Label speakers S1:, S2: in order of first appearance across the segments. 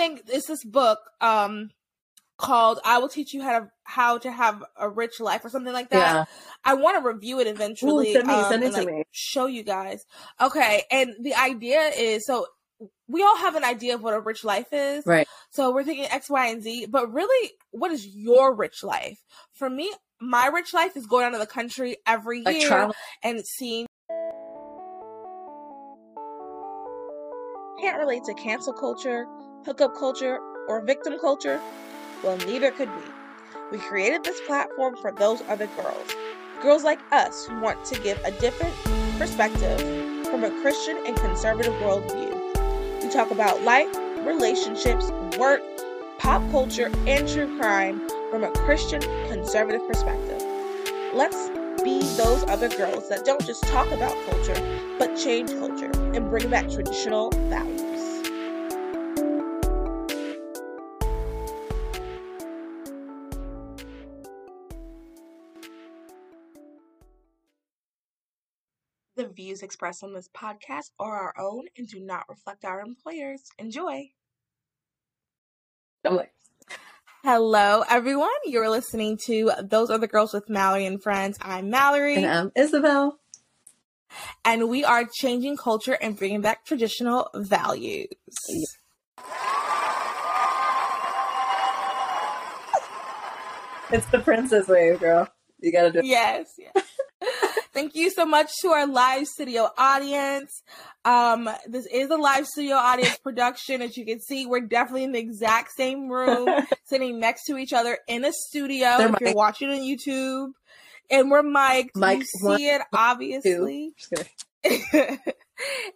S1: think it's this book um called I will teach you how to how to have a rich life or something like that. Yeah. I want to review it eventually.
S2: Ooh, send me, um, send it
S1: and,
S2: to
S1: like,
S2: me.
S1: Show you guys. Okay, and the idea is so we all have an idea of what a rich life is.
S2: Right.
S1: So we're thinking X, Y, and Z, but really, what is your rich life? For me, my rich life is going out of the country every
S2: Like
S1: year
S2: travel.
S1: and seeing. Can't relate to cancel culture, hookup culture, or victim culture? Well, neither could we. We created this platform for those other girls. Girls like us who want to give a different perspective from a Christian and conservative worldview. We talk about life, relationships, work, pop culture, and true crime from a Christian conservative perspective. Let's be those other girls that don't just talk about culture, but change culture and bring back traditional values. The views expressed on this podcast are our own and do not reflect our employers. Enjoy.
S2: I'm
S1: Hello, everyone. You're listening to Those Other Girls with Mallory and Friends. I'm Mallory,
S2: and I'm Isabel.
S1: and we are changing culture and bringing back traditional values.
S2: It's the princess wave, girl. You gotta do it.
S1: Yes. yes. Thank you so much to our live studio audience. Um, this is a live studio audience production. As you can see, we're definitely in the exact same room, sitting next to each other in a studio.
S2: They're
S1: if you're watching on YouTube, and we're mic'd,
S2: Mic'd
S1: you
S2: one,
S1: see it obviously.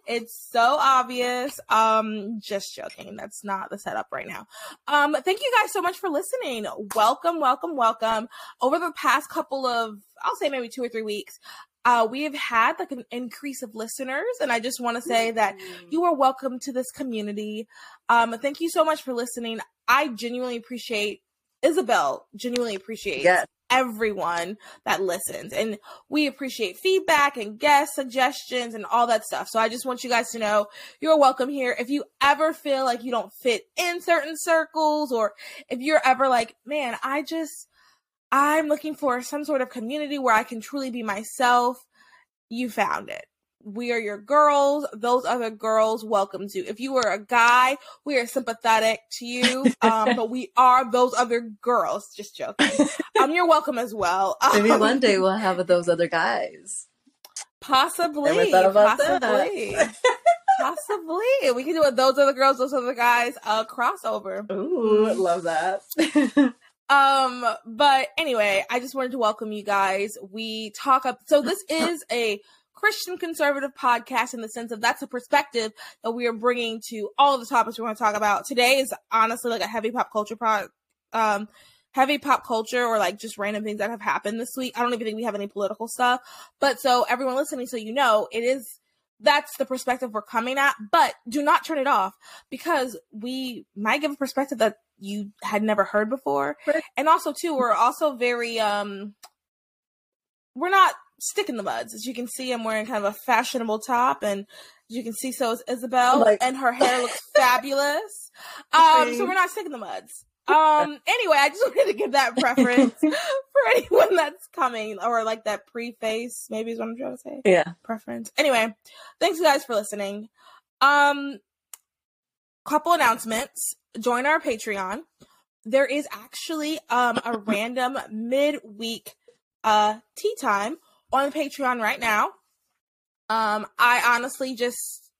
S1: It's so obvious. Um, just joking. That's not the setup right now. Um, thank you guys so much for listening. Welcome, welcome, welcome. Over the past couple of, I'll say maybe two or three weeks, uh, we have had like an increase of listeners, and I just want to say that you are welcome to this community. Um, thank you so much for listening. I genuinely appreciate Isabel. Genuinely appreciate
S2: Yes.
S1: everyone that listens, and we appreciate feedback and guest suggestions and all that stuff. So I just want you guys to know you're welcome here. If you ever feel like you don't fit in certain circles, or if you're ever like, man, I just I'm looking for some sort of community where I can truly be myself. You found it. We are your girls. Those other girls welcomes you. If you are a guy, we are sympathetic to you. Um, but we are those other girls. Just joking. Um, you're welcome as well.
S2: Maybe
S1: Um,
S2: one day we'll have those other guys.
S1: Possibly.
S2: Never thought about that.
S1: possibly. possibly. We can do it. Those other girls, those other guys, uh, crossover.
S2: Ooh, love that.
S1: Um, but anyway, I just wanted to welcome you guys. We talk up, so this is a Christian conservative podcast in the sense of that's a perspective that we are bringing to all of the topics we want to talk about. Today is honestly like a heavy pop culture pod, um, heavy pop culture or like just random things that have happened this week. I don't even think we have any political stuff, but so everyone listening, so you know, it is that's the perspective we're coming at, but do not turn it off because we might give a perspective that you had never heard before. And also too, we're also very um we're not stick in the muds. As you can see, I'm wearing kind of a fashionable top and as you can see, so is Isabel,
S2: Like-
S1: and her hair looks fabulous. Um, so we're not sticking the muds. Um, anyway, I just wanted to give that preference for anyone that's coming, or like that preface, maybe is what I'm trying to say
S2: yeah.
S1: preference. Anyway, thanks you guys for listening. Um couple announcements. Join our Patreon. There is actually um a random midweek uh tea time on Patreon right now. Um I honestly just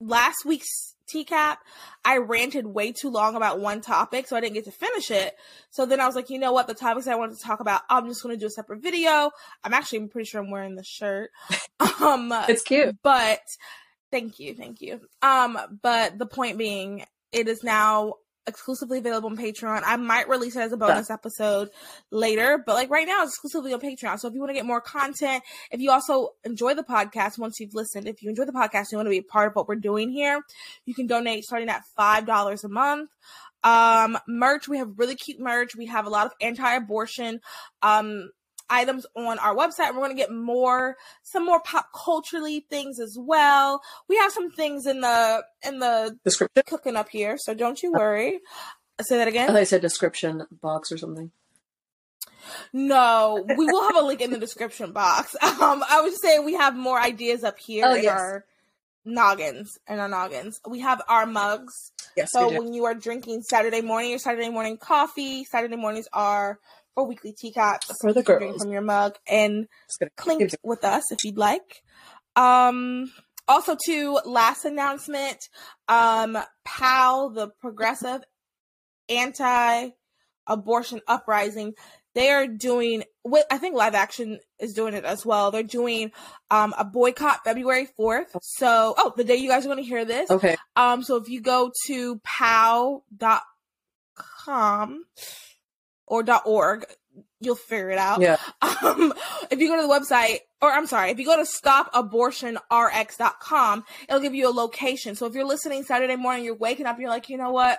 S1: last week's tea cap I ranted way too long about one topic so I didn't get to finish it. So then I was like, you know what, the topics I wanted to talk about, I'm just going to do a separate video. I'm actually I'm pretty sure I'm wearing the shirt. Um
S2: It's cute.
S1: but thank you thank you. Um but the point being it is now exclusively available on patreon. I might release it as a bonus episode later but like right now it's exclusively on patreon. So if you want to get more content if you also enjoy the podcast once you've listened if you enjoy the podcast and you want to be a part of what we're doing here you can donate starting at five dollars a month. Um merch we have really cute merch. We have a lot of anti-abortion um items on our website. We're going to get more, some more pop culturally things as well. We have some things in the in the
S2: Description.
S1: cooking up here, so don't you worry. Say that again.
S2: thought you said description box or something.
S1: No, we will have a link in the description box. Um, I was saying we have more ideas up here
S2: Oh,
S1: in
S2: yes.
S1: our noggins and our noggins. We have our mugs.
S2: Yes,
S1: So when you are drinking Saturday morning or Saturday morning coffee, Saturday mornings are for weekly teacups.
S2: For the
S1: You can drink
S2: girls.
S1: from your mug and clink with us if you'd like. Um, also, to last announcement, um, PAL, the Progressive Anti-Abortion Uprising, they are doing. What I think Live Action is doing it as well. They're doing um, a boycott February fourth. So, oh, the day you guys are going to hear this.
S2: Okay.
S1: Um, so if you go to pow.com or .org, you'll figure it out.
S2: Yeah.
S1: Um, if you go to the website, or I'm sorry, if you go to stopabortionrx.com, it'll give you a location. So if you're listening Saturday morning, you're waking up, you're like, you know what?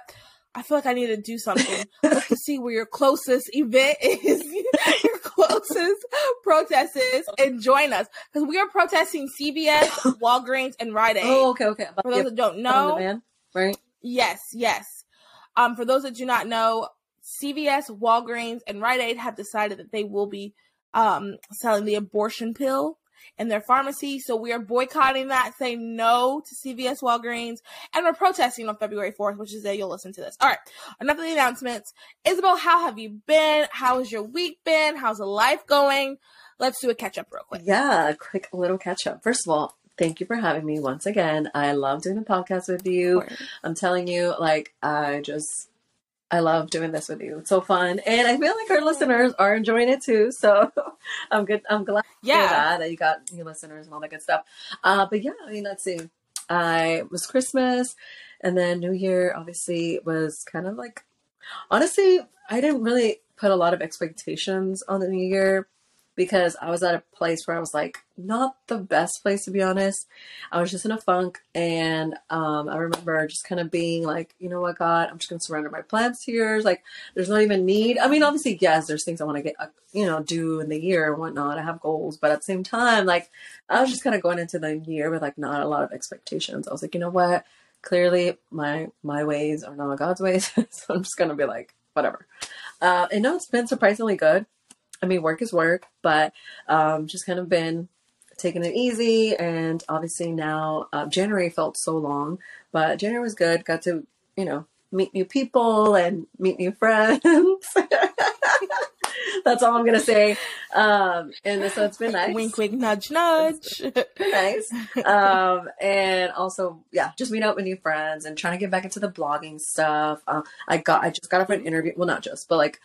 S1: I feel like I need to do something. Look to see where your closest event is, your closest protest is, and join us because we are protesting CVS, Walgreens, and Rite Aid.
S2: Oh, okay, okay.
S1: For those that don't know,
S2: demand, right?
S1: Yes, yes. Um, for those that do not know, CVS, Walgreens, and Rite Aid have decided that they will be um, selling the abortion pill in their pharmacy. So we are boycotting that, saying no to CVS, Walgreens, and we're protesting on February 4th, which is the day you'll listen to this. All right, enough of the announcements. Isabel, how have you been? How has your week been? How's the life going? Let's do a catch up real quick.
S2: Yeah, a quick little catch up. First of all, thank you for having me once again. I love doing the podcast with you. I'm telling you, like, I just, I love doing this with you. It's so fun. And I feel like our listeners are enjoying it too. So I'm good. I'm glad
S1: Yeah.
S2: that, that you got new listeners and all that good stuff. Uh, but yeah, I mean, let's see. I it was Christmas and then New Year obviously was kind of like, honestly, I didn't really put a lot of expectations on the New Year because I was at a place where I was like, not the best place to be honest. I was just in a funk, and um, I remember just kind of being like, you know what, God, I'm just gonna surrender my plans here. Like, there's not even need. I mean, obviously, yes, there's things I want to get, uh, you know, do in the year and whatnot. I have goals, but at the same time, like, I was just kind of going into the year with like not a lot of expectations. I was like, you know what, clearly my my ways are not God's ways, so I'm just gonna be like, whatever. Uh, and no, it's been surprisingly good. I mean, work is work, but um, just kind of been taking it easy. And obviously now, uh, January felt so long, but January was good. Got to, you know, meet new people and meet new friends. That's all I'm gonna say. Um, and so it's been nice.
S1: Wink, wink, nudge, nudge.
S2: nice. Um, and also, yeah, just meet up with new friends and trying to get back into the blogging stuff. Uh, I got, I just got off an interview. Well, not just, but like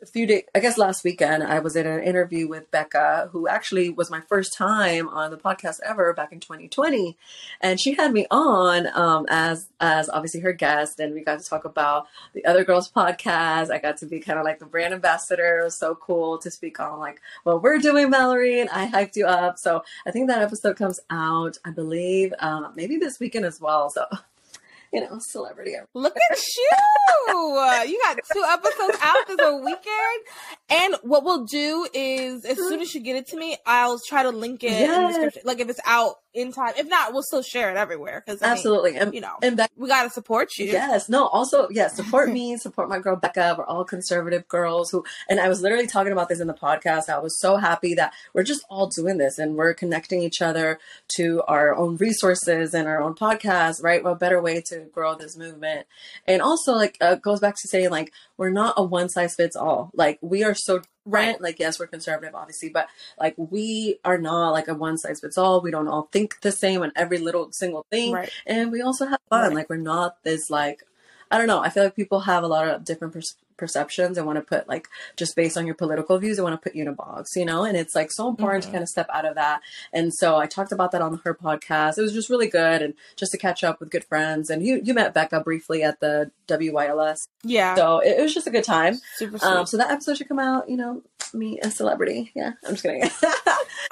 S2: a few days, I guess last weekend, I was in an interview with Becca, who actually was my first time on the podcast ever back in 2020, and she had me on um, as as obviously her guest, and we got to talk about the Other Girls podcast. I got to be kind of like the brand ambassador. It was so cool to speak on like what we're doing, Mallory, and I hyped you up. So I think that episode comes out, I believe, um, maybe this weekend as well. So. You know, celebrity.
S1: Look at you! Uh, you got two episodes out this a weekend. And what we'll do is, as soon as you get it to me, I'll try to link it in the
S2: Yes.
S1: description. Like if it's out in time. If not, we'll still share it everywhere. Because
S2: Absolutely. And,
S1: you know,
S2: and Becca
S1: we gotta support you.
S2: Yes, no, also, yes, support me, support my girl Becca. We're all conservative girls who, and I was literally talking about this in the podcast. I was so happy that we're just all doing this and we're connecting each other to our own resources and our own podcast, right? What better way to grow this movement? And also, like, uh, goes back to saying, like, we're not a one size fits all. Like, we are so different. Like, yes, we're conservative, obviously, but like, we are not like a one size fits all. We don't all think the same on every little single thing
S1: Right.
S2: and we also have fun.
S1: Right.
S2: Like we're not this like I don't know. I feel like people have a lot of different per- perceptions I want to put like just based on your political views, I want to put you in a box, you know. And it's like so important
S1: Mhm.
S2: to kind of step out of that. And so I talked about that on her podcast. It was just really good and just to catch up with good friends. And you you met Becca briefly at the YWLS,
S1: Yeah.
S2: so it, it was just a good time.
S1: Super sweet.
S2: Um, so that episode should come out. You know, me a celebrity. Yeah, I'm just kidding.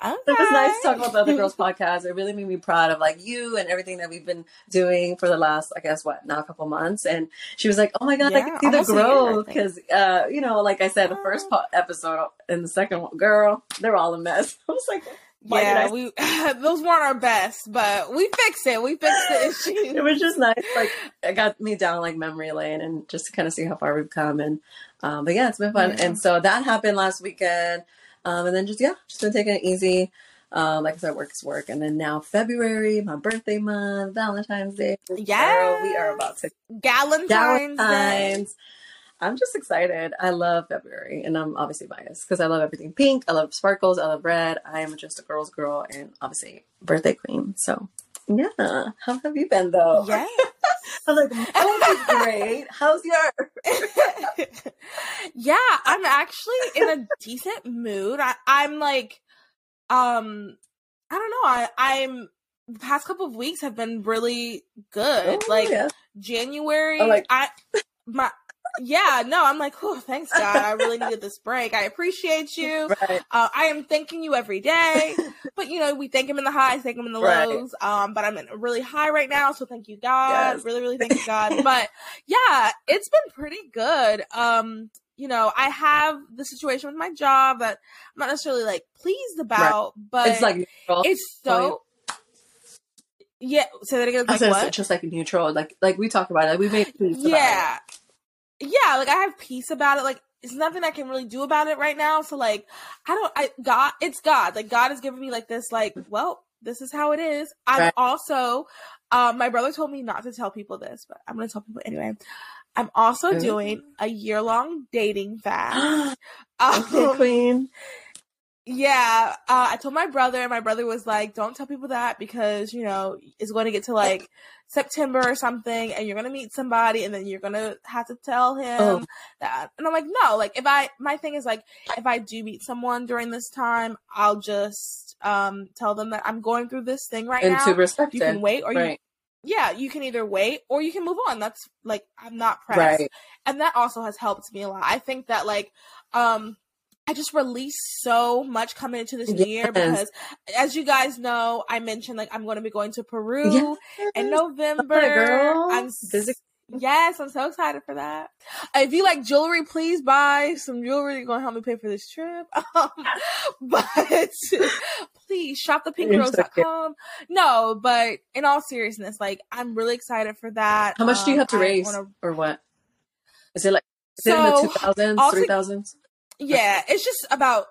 S1: Okay.
S2: It was nice to talk about the other girls podcast. It really made me proud of like you and everything that we've been doing for the last, I guess, what now a couple months. And she was like, "Oh my god, I can see the
S1: almost a year, I
S2: growth."
S1: Think.
S2: Because, uh, you know, like I said, the first po- episode and the second one, girl, they're all a mess. I was like, why
S1: yeah,
S2: I-
S1: we those weren't our best, but we fixed it. We fixed the issue.
S2: it was just nice. Like it got me down like memory lane and just to kind of see how far we've come. And um, but yeah, it's been fun.
S1: Yeah.
S2: And so that happened last weekend. Um, and then just yeah, just been taking it easy. Um, like I said, work is work. And then now February, my birthday month, Valentine's Day. Yeah, we are about to
S1: Galentine's Day.
S2: I'm just excited. I love February, and I'm obviously biased because I love everything pink. I love sparkles. I love red. I am just a girl's girl, and obviously birthday queen. So, yeah. How have you been though?
S1: Yeah.
S2: I was like, oh, great. How's your?
S1: yeah, I'm actually in a decent mood. I, I'm like, um, I don't know. I, I'm the past couple of weeks have been really good.
S2: Oh,
S1: like
S2: yeah.
S1: January,
S2: Oh, like-
S1: I my yeah, no, I'm like, oh, thanks God, I really needed this break. I appreciate you.
S2: right.
S1: Uh, I am thanking you every day, but you know, we thank him in the highs, thank him in the
S2: Right.
S1: lows. Um, but I'm in really high right now, so thank you, God.
S2: Yes.
S1: Really, really thank you, God. but yeah, it's been pretty good. Um, you know, I have the situation with my job that I'm not necessarily like pleased about, but
S2: It's like neutral.
S1: it's so. Yeah, say that again.
S2: I
S1: Like what?
S2: it's just like neutral. Like like we talk about it. Like we made peace. about it.
S1: yeah yeah like i have peace about it like it's nothing i can really do about it right now so like i don't i god it's god like god has given me like this like well this is how it is. I'm also um my brother told me not to tell people this but i'm gonna tell people anyway. I'm also doing a year-long dating fast.
S2: Okay,
S1: um,
S2: queen.
S1: Yeah, uh, I told my brother, and my brother was like, "Don't tell people that because you know it's going to get to like September or something, and you're gonna meet somebody, and then you're gonna have to tell him
S2: Oh.
S1: that." And I'm like, "No, like if I my thing is like if I do meet someone during this time, I'll just um tell them that I'm going through this thing right
S2: And
S1: now.
S2: to respect
S1: you can wait, or you yeah, you can either wait or you can move on. That's like I'm not pressed
S2: Right.
S1: and that also has helped me a lot. I think that like um I just released so much coming into this yes. year because, as you guys know, I mentioned like I'm going to be going to Peru
S2: yes.
S1: in November.
S2: Oh,
S1: I'm yes, I'm so excited for that. If you like jewelry, please buy some jewelry. You're going to help me pay for this trip. Um, but please shop the no, but in all seriousness, like I'm really excited for that.
S2: How much um, do you
S1: um,
S2: have to
S1: I
S2: raise
S1: wanna...
S2: or what? Is it like is so, it in the 2000s, 3000s?
S1: Yeah, it's just about.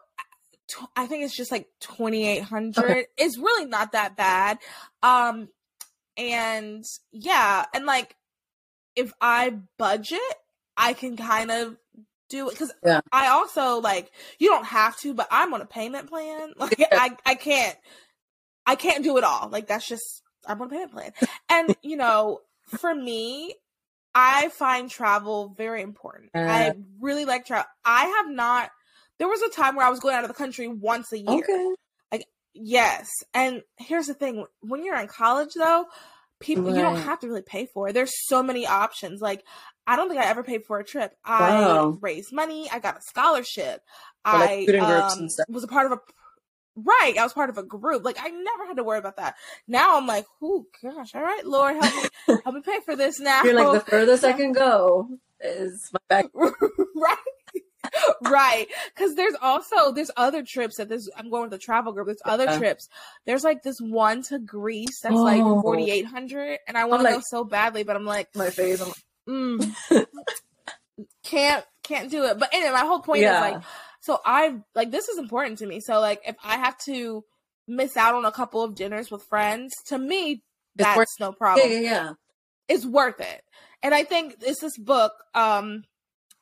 S1: I think it's just like twenty eight hundred.
S2: Okay.
S1: It's really not that bad. Um, and yeah, and like if I budget, I can kind of do it because
S2: Yeah.
S1: I also like you don't have to, but I'm on a payment plan. Like
S2: Yeah.
S1: I I can't I can't do it all. Like that's just I'm on a payment plan, and you know for me. I find travel very important.
S2: Uh.
S1: I really like travel. I have not. There was a time where I was going out of the country once a year.
S2: Okay.
S1: Yes, and here's the thing: when you're in college, though, people you don't have to really pay for it. There's so many options. Like I don't think I ever paid for a trip.
S2: Wow.
S1: I raised money. I got a scholarship.
S2: Like,
S1: I um, was a part of a. Right, I was part of a group. Like I never had to worry about that. Now I'm like, oh gosh, all right, Lord, help me, help me pay for this now.
S2: You're like the furthest I can go is my back.
S1: right right because there's also there's other trips that this i'm going with the travel group there's other
S2: Yeah.
S1: trips there's like this one to greece that's like
S2: Oh.
S1: 4800 and i want to
S2: like-
S1: go so badly but i'm like
S2: My face. I'm like,
S1: mm, can't can't do it but anyway my whole point
S2: Yeah.
S1: is like so i like this is important to me so like if i have to miss out on a couple of dinners with friends to me that's
S2: worth-
S1: no problem
S2: yeah, yeah. yeah.
S1: it's worth it. And I think it's this book um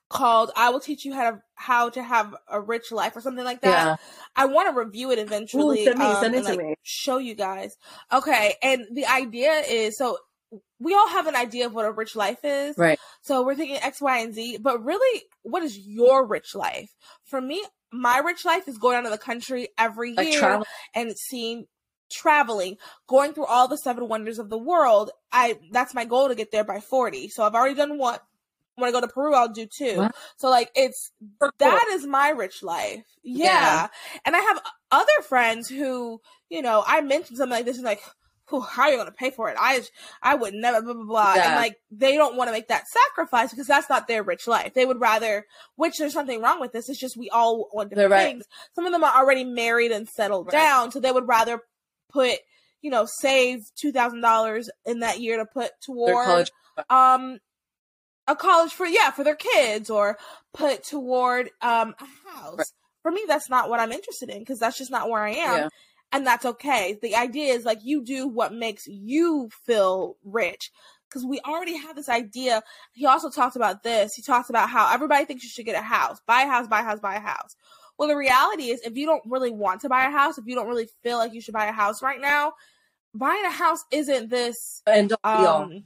S1: called I will teach you how to how to have a rich life or something like that.
S2: Yeah.
S1: I want to review it eventually.
S2: send me-
S1: um,
S2: send it
S1: and,
S2: to
S1: like,
S2: me.
S1: Show you guys. Okay, and the idea is so we all have an idea of what a rich life is.
S2: Right.
S1: So we're thinking X, Y, and Z, but really, what is your rich life? For me, my rich life is going out of the country every
S2: Like
S1: year
S2: travel.
S1: and seeing traveling going through all the seven wonders of the world i that's my goal to get there by 40 so i've already done one when i go to peru i'll do two so like it's that is my rich life yeah.
S2: Yeah.
S1: and i have other friends who, you know, I mentioned something like this and like, how are you going to pay for it? I, I would never, blah, blah, blah. Yeah. And like, they don't want to make that sacrifice because that's not their rich life. They would rather, which there's something wrong with this. It's just we all want different right. things. Some of them are already married and settled right. down. So they would rather put, you know, save $2,000 in that year to put toward, um, a college for, yeah, for their kids or put toward, um, a house. Right. For me, that's not what I'm interested in because that's just not where I am. Yeah and that's okay. The idea is like you do what makes you feel rich. Because we already have this idea. He also talked about this. He talks about how everybody thinks you should get a house, buy a house, buy a house, buy a house. Well, the reality is, if you don't really want to buy a house, if you don't really feel like you should buy a house right now, buying a house isn't this.
S2: And um,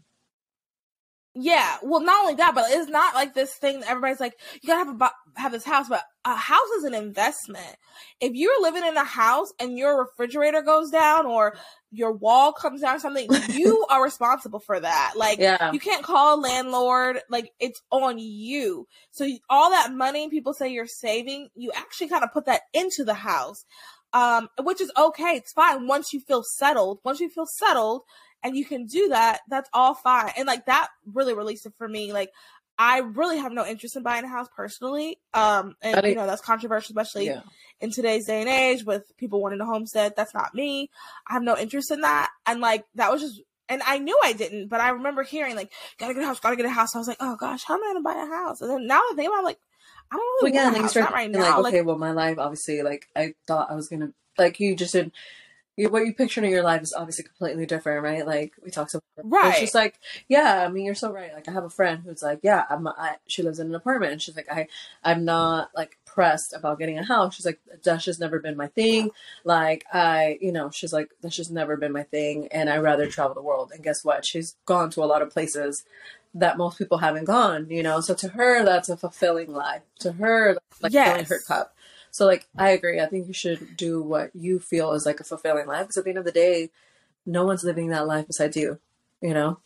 S1: yeah, well, not only that, but it's not like this thing that everybody's like, you gotta have a, have this house, but a house is an investment. If you're living in a house and your refrigerator goes down or your wall comes down or something, you are responsible for that. Like, yeah. you can't call a landlord. Like, it's on you. So all that money people say you're saving, you actually kind of put that into the house. Um, which is okay. It's fine once you feel settled. Once you feel settled, and you can do that, that's all fine. And like that really released it for me. Like I really have no interest in buying a house personally. Um, and you know that's controversial, especially yeah. in today's day and age with people wanting a homestead. That's not me. I have no interest in that. And like that was just, and I knew I didn't, but I remember hearing like, "Gotta get a house, gotta get a house." I was like, "Oh gosh, how am I gonna buy a house?" And then now that I think about, it, I'm like, I don't really well, yeah, want a house, right now.
S2: Like, okay, like, well, my life obviously, like I thought I was gonna, like you just did what you picture in your life is obviously completely different, right? Like we talked about,
S1: right?
S2: It's just like, yeah, I mean, you're so right. Like I have a friend who's like, yeah, I'm. I, she lives in an apartment, and she's like, I, I'm not like pressed about getting a house. She's like, that's just never been my thing. Like I, you know, she's like, that's just never been my thing, and I rather travel the world. And guess what? She's gone to a lot of places that most people haven't gone. You know, so to her, that's a fulfilling life. To her, like yes. filling her cup. So like I agree. I think you should do what you feel is like a fulfilling life because at the end of the day, no one's living that life besides you. You know.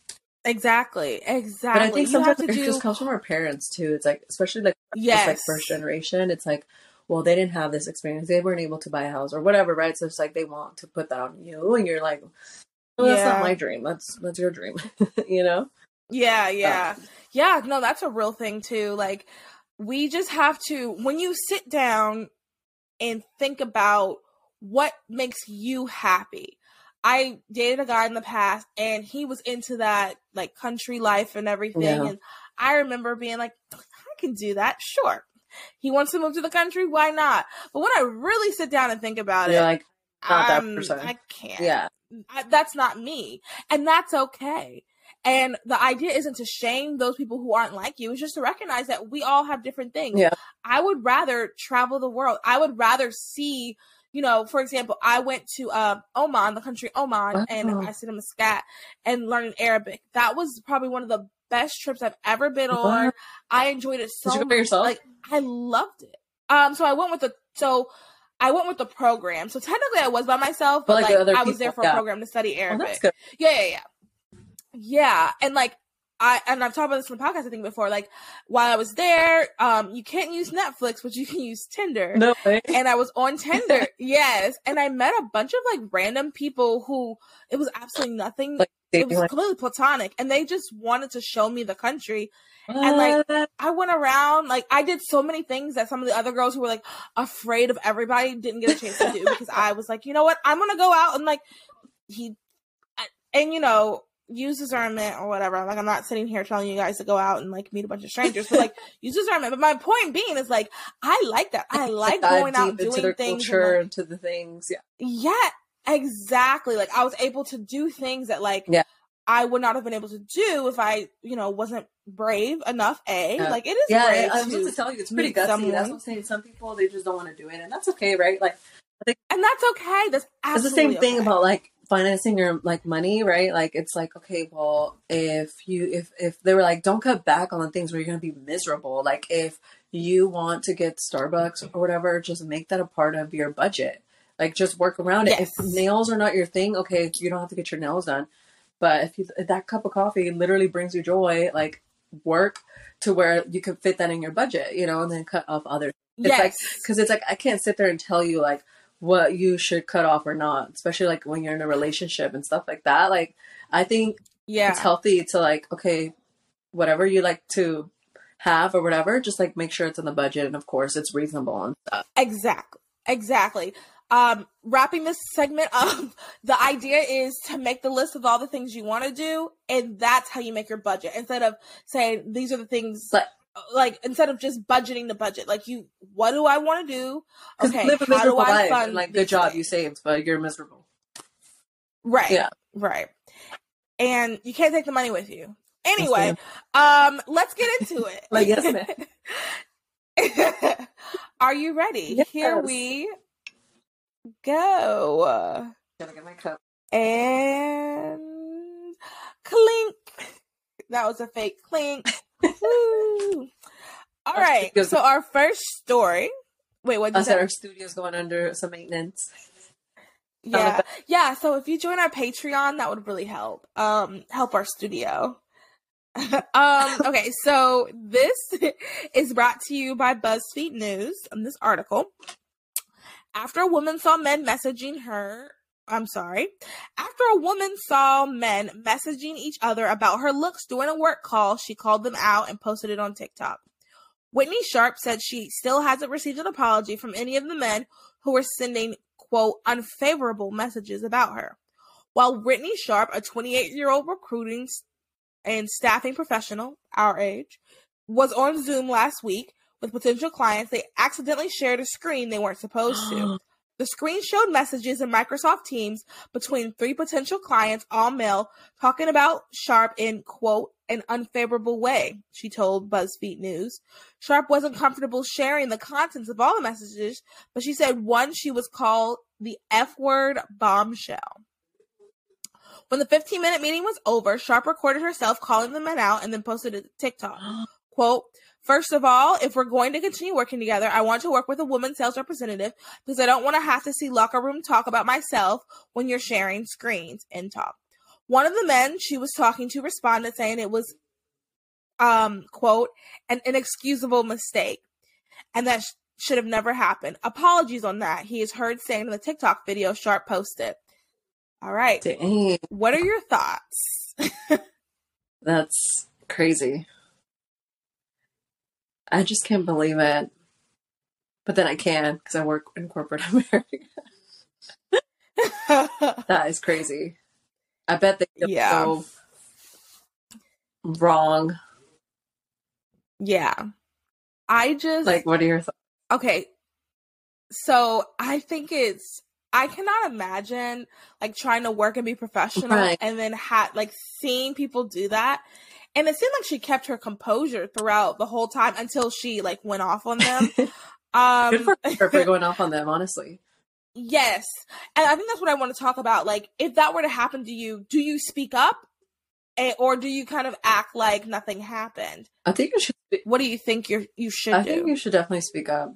S1: Exactly. Exactly.
S2: But I think sometimes it do... just comes from our parents too. It's like especially like yes. like first generation. It's like well, they didn't have this experience. They weren't able to buy a house or whatever, right? So it's like they want to put that on you, and you're like, well, that's not my dream. That's that's your dream, you know?
S1: Yeah, yeah, um, yeah. No, that's a real thing too. Like, we just have to when you sit down and think about what makes you happy. I dated a guy in the past and he was into that like country life and everything. Yeah. And I remember being like, I can do that. Sure. He wants to move to the country. Why not? But when I really sit down and think about You're it, like, um, I can't.
S2: Yeah.
S1: I, that's not me. And that's okay. And the idea isn't to shame those people who aren't like you. It's just to recognize that we all have different things.
S2: Yeah.
S1: I would rather travel the world. I would rather see, you know, for example, I went to uh, Oman, the country Oman, and I stayed in Muscat and learned Arabic. That was probably one of the best trips I've ever been on. I enjoyed it so
S2: Did you yourself?
S1: Like I loved it. Um, so I went with the so I went with the program. So technically I was by myself, but, but like, like I was there for yeah. a program to study Arabic. Oh, yeah, yeah, yeah. Yeah, and like I and I've talked about this in the podcast I think before. Like while I was there, um, you can't use Netflix, but you can use Tinder.
S2: No way.
S1: And I was on Tinder, yes, and I met a bunch of like random people who it was absolutely nothing. Like, it was completely platonic, and they just wanted to show me the country. What? And like I went around, like I did so many things that some of the other girls who were like afraid of everybody didn't get a chance to do because I was like, you know what, I'm gonna go out and like he, and you know use discernment or whatever. Like I'm not sitting here telling you guys to go out and like meet a bunch of strangers, but like use discernment. But my point being is like I like that. I like going out doing things,
S2: culture,
S1: like,
S2: into the things. Yeah,
S1: yeah, exactly. Like I was able to do things that like
S2: yeah.
S1: I would not have been able to do if I, you know, wasn't brave enough. A
S2: yeah.
S1: like it is.
S2: Yeah,
S1: brave
S2: I was to, to tell you, it's pretty gutsy. Someone. That's what I'm saying. Some people they just don't want to do it, and that's okay, right? Like,
S1: think, and that's okay. That's
S2: it's the same thing about like financing your like money, right? Like it's like, okay, well, if you if if they were like, don't cut back on the things where you're gonna be miserable. Like if you want to get Starbucks or whatever, just make that a part of your budget. Like just work around yes. it. If nails are not your thing, okay, you don't have to get your nails done. But if, you, if that cup of coffee literally brings you joy, like work to where you can fit that in your budget, you know, and then cut off other. It's yes. like because it's like I can't sit there and tell you like what you should cut off or not, especially like when you're in a relationship and stuff like that. Like, I think
S1: Yeah.
S2: it's healthy to like, okay, whatever you like to have or whatever, just like make sure it's in the budget and of course it's reasonable and stuff.
S1: Exactly. Exactly. Um, wrapping this segment up, the idea is to make the list of all the things you want to do, and that's how you make your budget. Instead of saying these are the things,
S2: But-
S1: like instead of just budgeting the budget, like you, what do I want to do? Okay,
S2: live a
S1: how do
S2: miserable
S1: I
S2: life. and, like, good job, you saved, but you're miserable.
S1: Right.
S2: Yeah.
S1: Right. And you can't take the money with you. Anyway, um, let's get into it.
S2: Like, yes, ma'am.
S1: Are you ready? Here we go.
S2: Gotta get my cup.
S1: And clink. That was a fake clink. All
S2: Our
S1: right. So our first story. Wait, what did
S2: I
S1: you
S2: said
S1: say?
S2: our studio's going under some maintenance.
S1: Yeah. Yeah. So if you join our Patreon, that would really help. Um, help our studio. um, okay. So this is brought to you by BuzzFeed News on this article. After a woman saw men messaging her, I'm sorry. After a woman saw men messaging each other about her looks during a work call, she called them out and posted it on TikTok. Whitney Sharp said she still hasn't received an apology from any of the men who were sending, quote, unfavorable messages about her. While Whitney Sharp, a 28 year old recruiting and staffing professional, our age, was on Zoom last week with potential clients, they accidentally shared a screen they weren't supposed to. The screen showed messages in Microsoft Teams between three potential clients, all male, talking about Sharp in, quote, an unfavorable way, she told BuzzFeed News. Sharp wasn't comfortable sharing the contents of all the messages, but she said one she was called the F word bombshell. When the 15 minute meeting was over, Sharp recorded herself calling the men out and then posted it to TikTok. Quote, First of all, if we're going to continue working together, I want to work with a woman sales representative because I don't want to have to see locker room talk about myself when you're sharing screens and talk. One of the men she was talking to responded saying it was, um, quote, an inexcusable mistake and that sh- should have never happened. Apologies on that. He is heard saying in the TikTok video Sharp posted. All right.
S2: Dang,
S1: What are your thoughts?
S2: that's crazy. I just can't believe it. But then I can because I work in corporate America. That is crazy. I bet they feel
S1: Yeah.
S2: so wrong.
S1: yeah. I just
S2: Like, what are your thoughts?
S1: okay. So I think it's I cannot imagine like trying to work and be professional
S2: Right.
S1: and then ha- like seeing people do that. And it seemed like she kept her composure throughout the whole time until she like went off on them. Um
S2: Good for her for going off on them, honestly.
S1: Yes. And I think that's what I want to talk about. Like, if that were to happen to you, do you speak up? Or do you kind of act like nothing happened?
S2: I think you should.
S1: What do you think you you should
S2: I
S1: do?
S2: think you should definitely speak up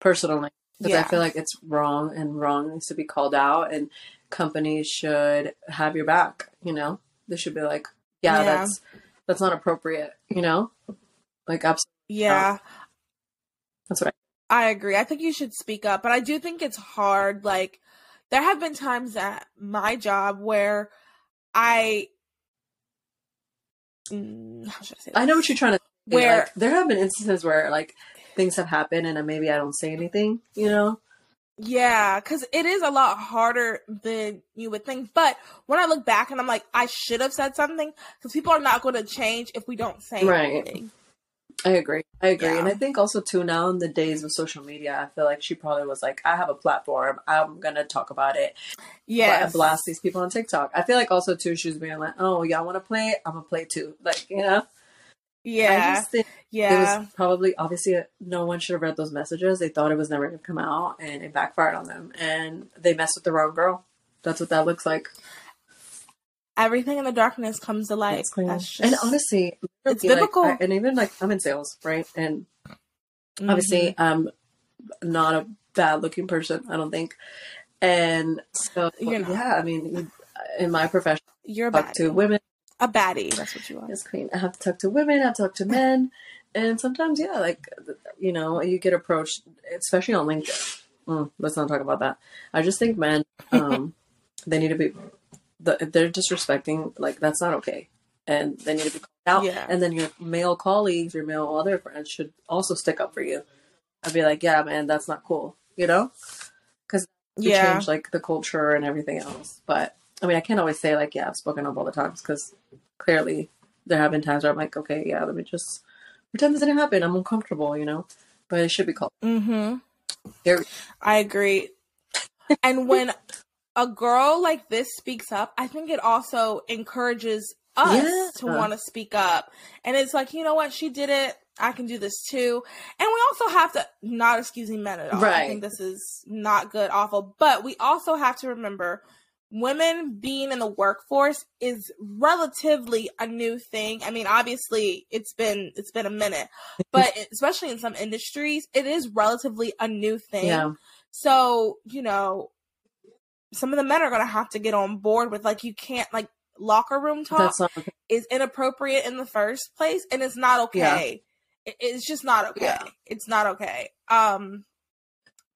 S2: personally because I feel like it's wrong and wrong needs to be called out, and companies should have your back. You know, they should be like, yeah,
S1: Yeah.
S2: that's that's not appropriate. You know, like absolutely,
S1: yeah,
S2: that's what I.
S1: I agree. I think you should speak up, but I do think it's hard. Like, there have been times at my job where I. Mm, how should I say
S2: I know what you're trying to. Say.
S1: Where-
S2: like, there have been instances where like things have happened, and maybe I don't say anything. You know,
S1: Yeah, because it is a lot harder than you would think. But when I look back and I'm like, I should have said something because people are not going to change if we don't say
S2: Right.
S1: anything.
S2: I agree. I agree.
S1: Yeah.
S2: And I think also too now in the days of social media, I feel like she probably was like, I have a platform. I'm gonna talk about it.
S1: Yeah,
S2: blast these people on TikTok. I feel like also too she was being like, Oh, y'all wanna play? I'm gonna play too. Like, you know? I
S1: yeah,
S2: just think
S1: yeah.
S2: it was probably obviously uh, no one should have read those messages. They thought it was never gonna come out and it backfired on them. And they messed with the wrong girl. That's what that looks like.
S1: Everything in the darkness comes to light.
S2: That's.
S1: That's just
S2: and honestly,
S1: It's
S2: like,
S1: biblical.
S2: I- and even like I'm in sales, right? And obviously mm-hmm. i'm not a bad looking person i don't think and so yeah i mean in my profession
S1: you're a
S2: i talk to women
S1: a baddie. That's what you are.
S2: as queen i have to talk to women i have to talk to men and sometimes yeah like you know you get approached especially on linkedin mm, let's not talk about that. I just think men, um, they need to be, if they're disrespecting, like that's not okay, and they need to be called out.
S1: Yeah.
S2: And then your male colleagues, your male other friends should also stick up for you. I'd be like, yeah, man, that's not cool, you know, because
S1: Yeah.
S2: change like the culture and everything else. But I mean, I can't always say like, yeah, I've spoken up all the times because clearly there have been times where I'm like, okay, yeah, let me just pretend this didn't happen. I'm uncomfortable, you know, but it should be called.
S1: Mm-hmm.
S2: Here,
S1: I agree. and when a girl like this speaks up, I think it also encourages us
S2: Yeah.
S1: to want to speak up. And it's like, you know what? She did it. I can do this too. And we also have to, not excusing men at all. I think this is not good, awful. But we also have to remember women being in the workforce is relatively a new thing. I mean, obviously it's been it's been a minute, but especially in some industries, it is relatively a new thing.
S2: yeah,
S1: So, you know, some of the men are going to have to get on board with like, you can't, like, locker room talk
S2: okay.
S1: is inappropriate in the first place and it's not okay. It, it's just not okay.
S2: Yeah.
S1: It's not okay. Um,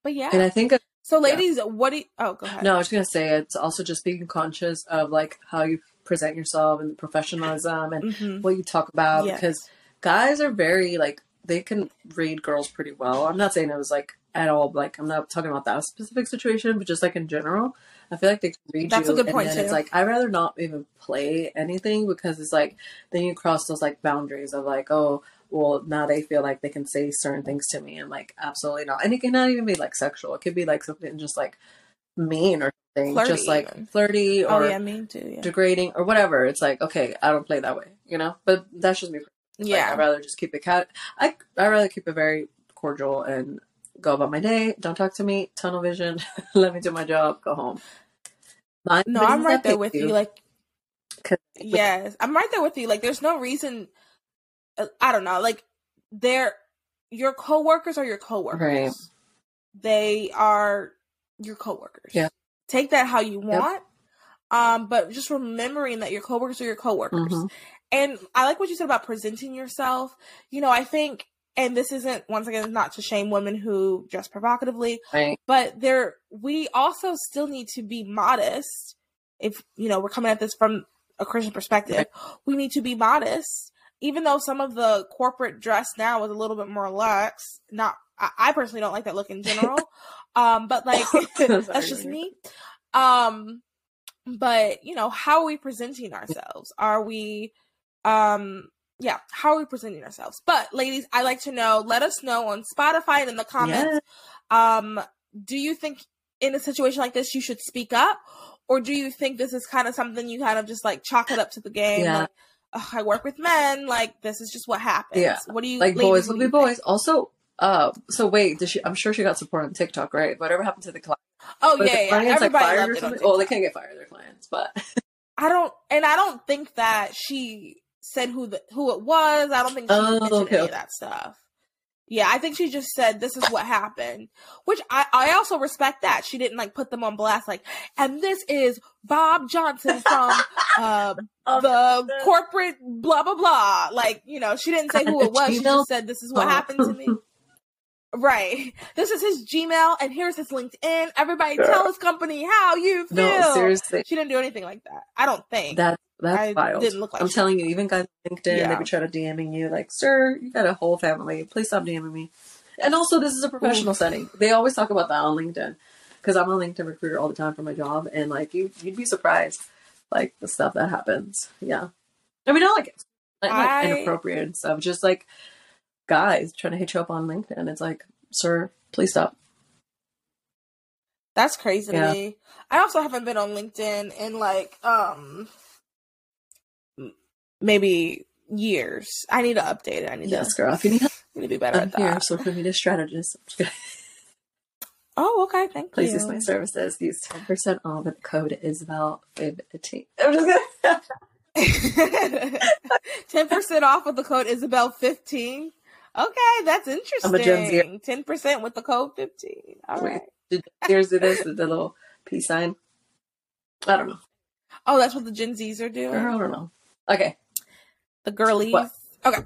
S1: but yeah.
S2: And I think
S1: so, ladies, what do you, oh, go ahead.
S2: no, I was gonna say it's also just being conscious of like how you present yourself and professionalism and
S1: hmm
S2: what you talk about
S1: Yes.
S2: because guys are very like they can read girls pretty well. I'm not saying it was like at all like I'm not talking about that specific situation, but just like in general, I feel like they can read
S1: That's
S2: you.
S1: a good point,
S2: and then It's like I'd rather not even play anything because it's like then you cross those like boundaries of like oh well now they feel like they can say certain things to me. I'm like absolutely not, and it cannot even be like sexual. It could be like something just like mean or something,
S1: Flirty
S2: just like
S1: even.
S2: flirty
S1: Oh,
S2: or
S1: yeah, me too. Yeah.
S2: degrading or whatever. It's like okay, I don't play that way, you know. But that's just me. Like,
S1: Yeah.
S2: I'd rather just keep it cat. I I rather keep it very cordial and go about my day. Don't talk to me. Tunnel vision. Let me do my job. Go home.
S1: No, I'm right there with you. Like,
S2: 'Cause-
S1: yes, I'm right there with you. Like, there's no reason. Uh, I don't know. Like, they're your coworkers are your coworkers.
S2: Right.
S1: They are your coworkers.
S2: Yeah.
S1: Take that how you want. Um, but just remembering that your coworkers are your coworkers.
S2: Mhm.
S1: And I like what you said about presenting yourself. You know, I think, and this isn't once again not to shame women who dress provocatively,
S2: Right.
S1: but there we also still need to be modest if you know we're coming at this from a christian perspective we need to be modest even though some of the corporate dress now is a little bit more lax not i, I personally don't like that look in general. Um but like that's just me. um but you know how are we presenting ourselves? Are we um yeah how are we presenting ourselves? But ladies i like to know let us know on spotify and in the comments
S2: Yeah.
S1: um do you think in a situation like this you should speak up? Or do you think this is kind of something you kind of just like chalk it up to the game?
S2: Yeah.
S1: like "Ugh, i work with men like this is just what happens
S2: Yeah.
S1: what do you
S2: Like boys will be
S1: you think?
S2: boys. Also, uh, so wait, did she? I'm sure she got support on TikTok, right? Whatever happened to the client?
S1: oh
S2: But
S1: yeah, yeah.
S2: clients, like,
S1: everybody
S2: fired
S1: loved it on?
S2: Oh, they can't get fired. Their clients, but
S1: i don't and i don't think that she said who the who it was i don't think she
S2: Oh,
S1: mentioned
S2: okay,
S1: any of that stuff yeah i think she just said this is what happened which i i also respect that she didn't like put them on blast like and this is bob johnson from uh the corporate blah blah blah. Like, you know, she didn't say who it was. She just said this is what happened to me. Right. This is his Gmail and here's his LinkedIn. Everybody tell his company how you feel.
S2: no, seriously,
S1: She didn't do anything like that. I don't think.
S2: that that's
S1: I
S2: wild.
S1: didn't look like
S2: I'm
S1: she-
S2: telling you, even guys on LinkedIn,
S1: Yeah.
S2: they be trying to DMing you like, "Sir, you got a whole family. Please stop DMing me." And also, this is a professional setting. They always talk about that on LinkedIn because I'm a LinkedIn recruiter all the time for my job, and like you, you'd be surprised, like the stuff that happens. Yeah, I mean, not like not, like
S1: I-
S2: inappropriate and stuff, just like guys trying to hit you up on LinkedIn. It's like, sir, please stop.
S1: That's crazy to me. I also haven't been on LinkedIn in like um maybe years. I need to update it. I need
S2: Yes,
S1: to,
S2: girl. If you need help,
S1: I need to be better
S2: I'm
S1: at
S2: here,
S1: that.
S2: social media strategist.
S1: Oh, okay. Thank
S2: Please
S1: you.
S2: Please use my services. Use ten percent off with the code Isabel fifteen. I'm just gonna.
S1: Ten percent off with the code Isabel fifteen. Okay, that's interesting.
S2: I'm a Gen Z.
S1: Ten percent with the code fifteen. All
S2: Wait.
S1: right.
S2: Do this? The little peace sign. I don't know.
S1: Oh, that's what the Gen Zs are doing.
S2: Girl, I don't know. Okay.
S1: The girlies.
S2: What?
S1: Okay.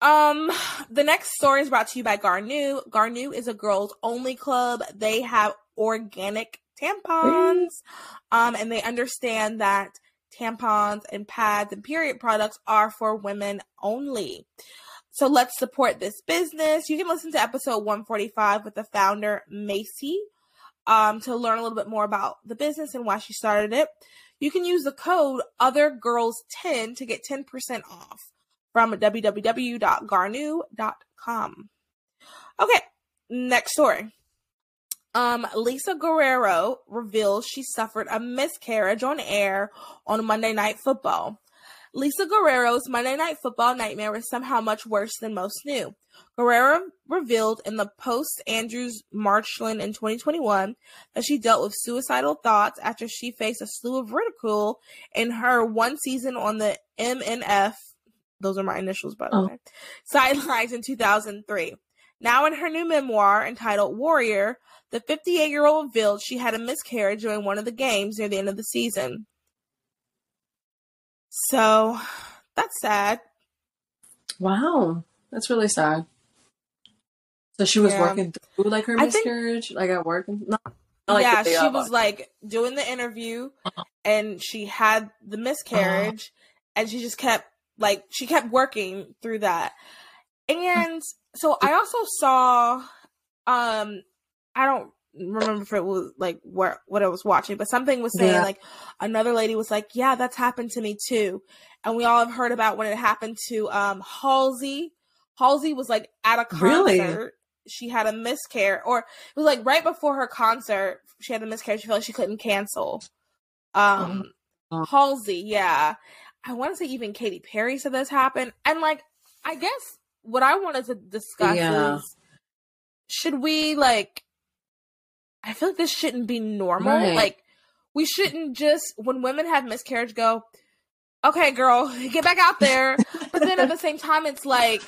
S1: Um, the next story is brought to you by Garnu. Garnu is a girls only club. They have organic tampons. Um, and they understand that tampons and pads and period products are for women only. So let's support this business. You can listen to episode 145 with the founder, Macy, um, to learn a little bit more about the business and why she started it. You can use the code OTHERGIRLS10 to get 10% off from www.garnu.com. Okay, next story. Um, Lisa Guerrero reveals she suffered a miscarriage on air on Monday Night Football. Lisa Guerrero's Monday Night Football nightmare was somehow much worse than most knew. Guerrero revealed in the post Andrews Marchand in 2021 that she dealt with suicidal thoughts after she faced a slew of ridicule in her one season on the MNF. Those are my initials, by the oh. way. Sidelines in 2003. Now, in her new memoir entitled Warrior, the 58 year old revealed she had a miscarriage during one of the games near the end of the season. So that's sad.
S2: Wow, that's really sad. So she was yeah. working through like her miscarriage, think, like at work. Not, not
S1: like yeah, she was like doing the interview, and she had the miscarriage, uh-huh. and she just kept like she kept working through that. And so I also saw, um, I don't remember if it was like what what I was watching, but something was saying yeah. like another lady was like, "Yeah, that's happened to me too," and we all have heard about when it happened to um Halsey. Halsey was like at a concert. Really? She had a miscarriage, or it was like right before her concert. She had a miscarriage. She felt like she couldn't cancel. Um, oh. Halsey, yeah. I want to say even Katy Perry said this happened, and like I guess what I wanted to discuss yeah. is should we like I feel like this shouldn't be normal. Right. Like we shouldn't just when women have miscarriage go, okay, girl, get back out there. but then at the same time, it's like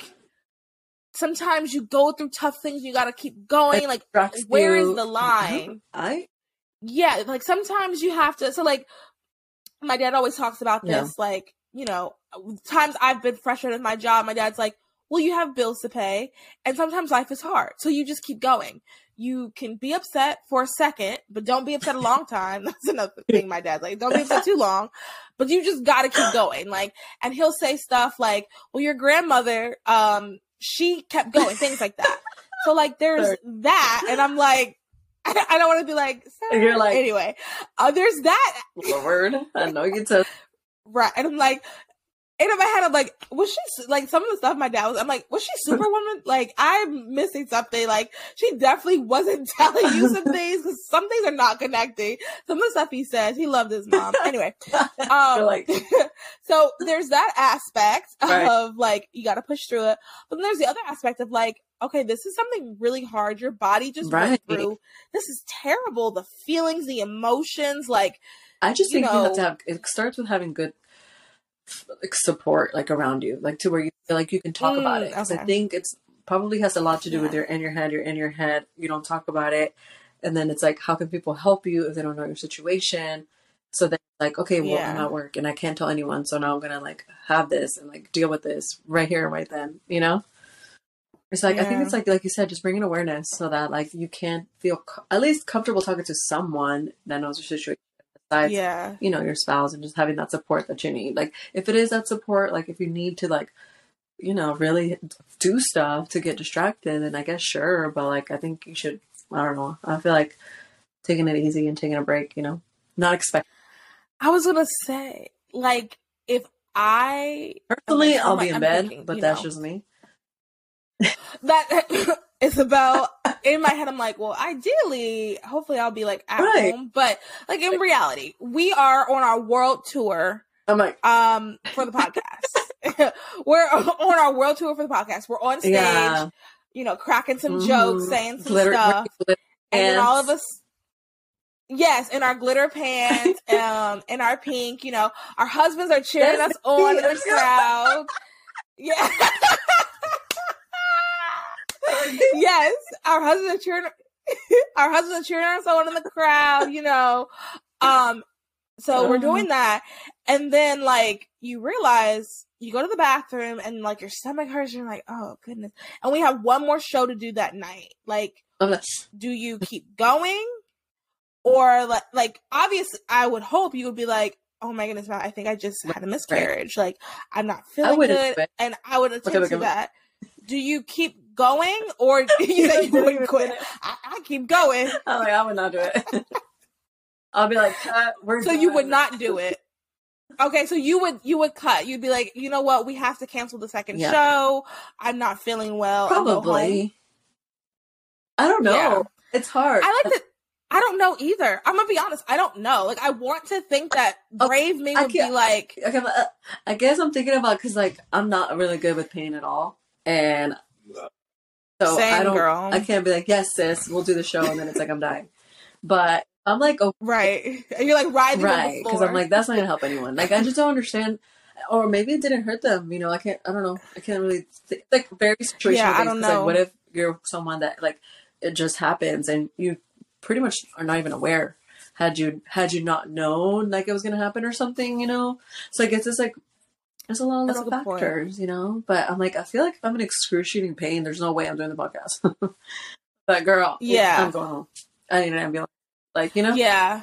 S1: sometimes you go through tough things. You got to keep going. Like where you. is the line?
S2: I
S1: yeah, like sometimes you have to. So like my dad always talks about this. Yeah. Like you know, times I've been frustrated with my job. My dad's like, well, you have bills to pay, and sometimes life is hard. So you just keep going you can be upset for a second, but don't be upset a long time. That's another thing my dad's like, don't be upset too long, but you just gotta keep going. Like, and he'll say stuff like, well, your grandmother, um, she kept going, things like that. So like, there's Sorry. that, and I'm like, I, don't want to be like, Sorry.
S2: you're like,
S1: anyway, uh, there's that.
S2: Lord, I know you said.
S1: Right. And I'm like, in my head, I'm like, was she like some of the stuff my dad was? I'm like, was she Superwoman? like, I'm missing something. Like, she definitely wasn't telling you some things because some things are not connecting. Some of the stuff he says, he loved his mom. Anyway, um, like... so there's that aspect right. of like you got to push through it, but then there's the other aspect of like, okay, this is something really hard. Your body just right. went through. This is terrible. The feelings, the emotions, like.
S2: I just think know, you have to have. It starts with having good like support like around you, like to where you feel like you can talk mm, about it. Okay. I think it's probably has a lot to do yeah. with your in your head. You're in your head. You don't talk about it, and then it's like, how can people help you if they don't know your situation? So then, like, okay, well, yeah. I'm at work and I can't tell anyone, so now I'm gonna like have this and like deal with this right here, and right then. You know. It's like yeah. I think it's like like you said, just bring bringing awareness so that like you can feel co- at least comfortable talking to someone that knows your situation besides yeah. you know your spouse and just having that support that you need. Like if it is that support like if you need to like you know really do stuff to get distracted and i guess sure but like i think you should i don't know i feel like taking it easy and taking a break you know not expect
S1: i was gonna say like if i
S2: personally i'll be in I'm bed thinking, but that's know. just me.
S1: That Isabel, in my head, I'm like, well, ideally, hopefully I'll be like at right. home. But like in reality, we are on our world tour.
S2: I'm like,
S1: um, for the podcast. We're on our world tour for the podcast. We're on stage, yeah. you know, cracking some mm-hmm. jokes, saying some glitter, stuff. Glitter and then all of us Yes, in our glitter pants, um, in our pink, you know, our husbands are cheering us on in the crowd. Yeah. yes, our husband cheering. Our husband cheering on in the crowd, you know. Um, so we're uh-huh. doing that, and then like you realize you go to the bathroom and like your stomach hurts, and you're like, oh goodness. And we have one more show to do that night. Like,
S2: I'm
S1: do you keep going? Or like like obviously I would hope you would be like, Oh my goodness, Matt, I think I just had a miscarriage. Like I'm not feeling good.
S2: quit.
S1: And I would attend
S2: okay,
S1: to
S2: okay.
S1: that. Do you keep going or you said you wouldn't quit? I, I keep going.
S2: I'm like, I would not do it. I'll be like, cut. We're
S1: So you would not do it. Okay, so you would you would cut. You'd be like, you know what, we have to cancel the second
S2: Yeah.
S1: show. I'm not feeling well. I'll go home."
S2: Probably. I don't know.
S1: Yeah.
S2: It's hard.
S1: I like to. I don't know either. I'm gonna be honest. I don't know. Like, I want to think that
S2: Okay,
S1: brave me would be like,
S2: okay, uh, I guess I'm thinking about because like I'm not really good with pain at all, and so
S1: Same,
S2: I don't.
S1: girl.
S2: I can't be like, yes, sis, we'll do the show, and then it's like I'm dying. But I'm like, oh,
S1: right. And you're like riding
S2: right, because. I'm like, that's not gonna help anyone. Like I just don't understand, or maybe it didn't hurt them. You know, I can't. I don't know. I can't really. Think, like very situational.
S1: Yeah, I don't know.
S2: Like, what if you're someone that like it just happens and you pretty much are not even aware. Had you had you not known like it was gonna happen or something, you know? So I guess it's like there's a lot of
S1: That's
S2: little
S1: good point.
S2: factors, you know. But I'm like, I feel like if I'm in excruciating pain, there's no way I'm doing the podcast. but girl,
S1: Yeah.
S2: I'm going home. I need an ambulance. Like you know,
S1: Yeah.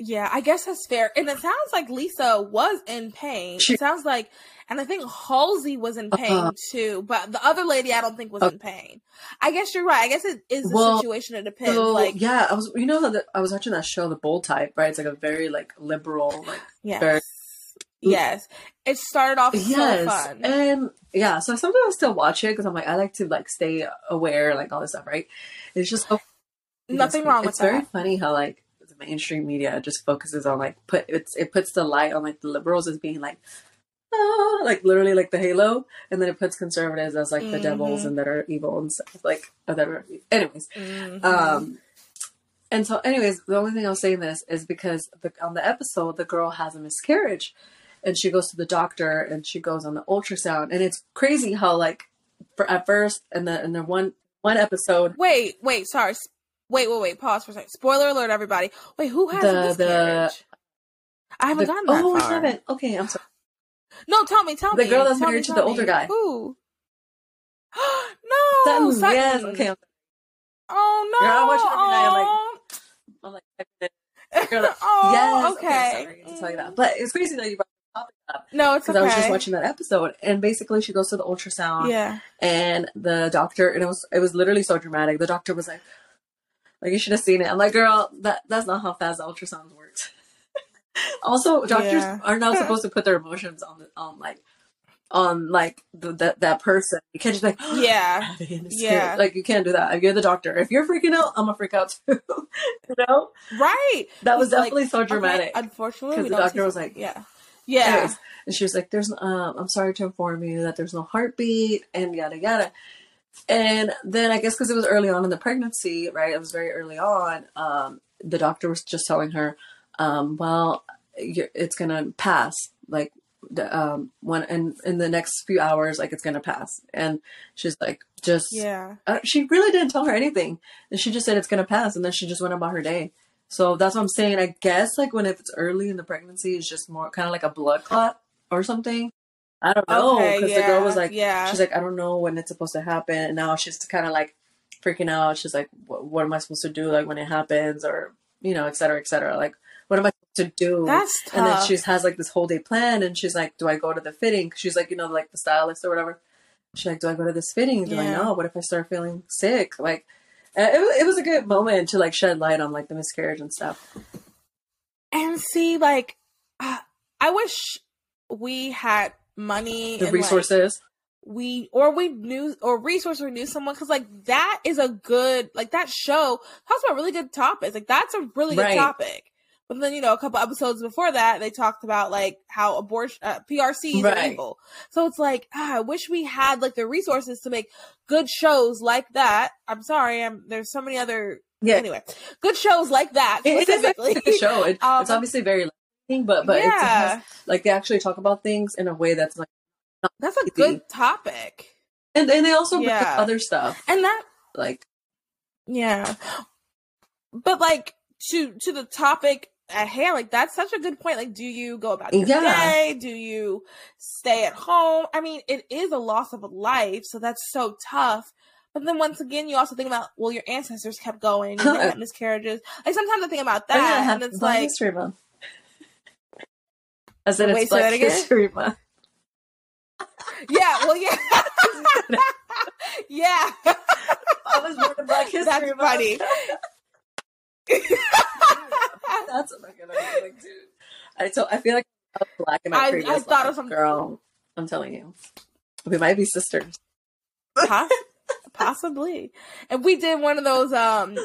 S1: Yeah, I guess that's fair. And it sounds like Lisa was in pain.
S2: She-
S1: it sounds like, and I think Halsey was in pain
S2: Uh-huh.
S1: too, but the other lady I don't think was
S2: Uh,
S1: in pain. I guess you're right. I guess it is the
S2: Well,
S1: situation. It depends.
S2: So
S1: like,
S2: yeah, I was you know that I was watching that show, The Bold Type, right? It's like a very like liberal, like
S1: yes.
S2: very-
S1: Yes. It started off
S2: yes,
S1: so fun.
S2: and yeah. So sometimes I still watch it because I'm like I like to like stay aware, like all this stuff, right? It's just so
S1: Nothing wrong with
S2: it's very funny how like the mainstream media just focuses on like put it's it puts the light on like the liberals as being like ah, like literally like the halo, and then it puts conservatives as like the devils
S1: Mhm.
S2: and that are evil and stuff like that are anyways.
S1: Mhm.
S2: Um, and so, anyways, the only thing I was saying this is because the, on the episode, the girl has a miscarriage, and she goes to the doctor, and she goes on the ultrasound, and it's crazy how like for at first, and the and the one one episode,
S1: wait, wait, sorry. Wait, wait, wait. Pause for a second. Spoiler alert, everybody. Wait, who has
S2: The- the-?
S1: I haven't
S2: the,
S1: gotten that
S2: oh, I
S1: far.
S2: haven't. Okay, I'm sorry.
S1: No, tell me, tell
S2: The
S1: me.
S2: The girl that's married to the older
S1: me.
S2: guy.
S1: Who? no,
S2: Sutton,
S1: Sutton.
S2: yes. Okay, I'm,
S1: Oh no.
S2: Girl, I watch it every night, I'm like, I'm like, girl,
S1: oh,
S2: yes.
S1: okay.
S2: sorry to tell you that, but it's crazy that you brought the topic up
S1: No, it's
S2: because
S1: okay.
S2: I was just watching that episode, and basically she goes to the ultrasound.
S1: Yeah.
S2: and the doctor and it was it was literally so dramatic the doctor was like like you should have seen it i'm like girl that that's not how fast the ultrasound works also doctors
S1: Yeah.
S2: are not supposed to put their emotions on the on like on like the, that that person you can't just be like
S1: Yeah.
S2: yeah
S1: Yeah.
S2: like you can't do that if you're the doctor if you're freaking out i'm gonna freak out too you know
S1: Right.
S2: that was
S1: Like,
S2: definitely so dramatic
S1: Okay, unfortunately,
S2: 'Cause
S1: we
S2: the doctor was like-
S1: yeah. Yeah.
S2: Anyways, and she was like, "There's, um, I'm sorry to inform you that there's no heartbeat and yada yada." And then I guess because it was early on in the pregnancy, right? It was very early on. Um, the doctor was just telling her, um, "Well, it's gonna pass. Like, the, um, one in in the next few hours, like it's gonna pass." And she's like, "Just."
S1: Yeah.
S2: Uh, she really didn't tell her anything, and she just said it's gonna pass, and then she just went about her day. So that's what I'm saying. I guess like when if it's early in the pregnancy, it's just more kind of like a blood clot or something. I don't know
S1: Okay.
S2: because
S1: yeah.
S2: the girl was like,
S1: yeah.
S2: she's like, I don't know when it's supposed to happen, and now she's kind of like freaking out. She's like, what, what am I supposed to do like when it happens, or you know, et cetera, et cetera. Like, what am I supposed to do?
S1: That's tough.
S2: and then she has like this whole day plan, and she's like, do I go to the fitting? She's like, you know, like the stylist or whatever. She's like, do I go to this fitting? Do I
S1: Yeah.
S2: know? What if I start feeling sick? Like, uh, it, it was a good moment to like shed light on like the miscarriage and stuff.
S1: and see, like, uh, I wish we had money
S2: The
S1: and, like,
S2: resources.
S1: we or we knew or resource or knew someone because like that is a good like that show talks about really good topics like that's a really good topic but then you know a couple episodes before that they talked about like how abortion uh, prcs are
S2: Right.
S1: evil so it's like ah, i wish we had like the resources to make good shows like that. I'm sorry i'm there's so many other
S2: yeah,
S1: anyway good shows like that
S2: it, is
S1: specifically
S2: a good show. It,
S1: Um,
S2: it's obviously very lighting, but but
S1: yeah.
S2: has, like they actually talk about things in a way that's like,
S1: that's a good topic.
S2: And and they also bring up other stuff.
S1: And that
S2: like
S1: Yeah. But like to to the topic at hand. Like that's such a good point. Like, do you go about your
S2: Yeah.
S1: day? Do you stay at home? I mean, it is a loss of a life, so that's so tough. But then once again, you also think about well, your ancestors kept going, they had miscarriages. Like sometimes I think about
S2: Oh, yeah,
S1: that, and it's like,
S2: History Month. I said it's
S1: that
S2: Black? History Month.
S1: yeah, well, yeah, yeah.
S2: I was born in Black History
S1: That's
S2: Month.
S1: funny.
S2: That's fucking amazing, dude. I so I feel like I was black in my
S1: I- I
S2: previous
S1: thought of
S2: life,
S1: some-
S2: girl. I'm telling you, we might be sisters.
S1: Poss- possibly. If we did one of those um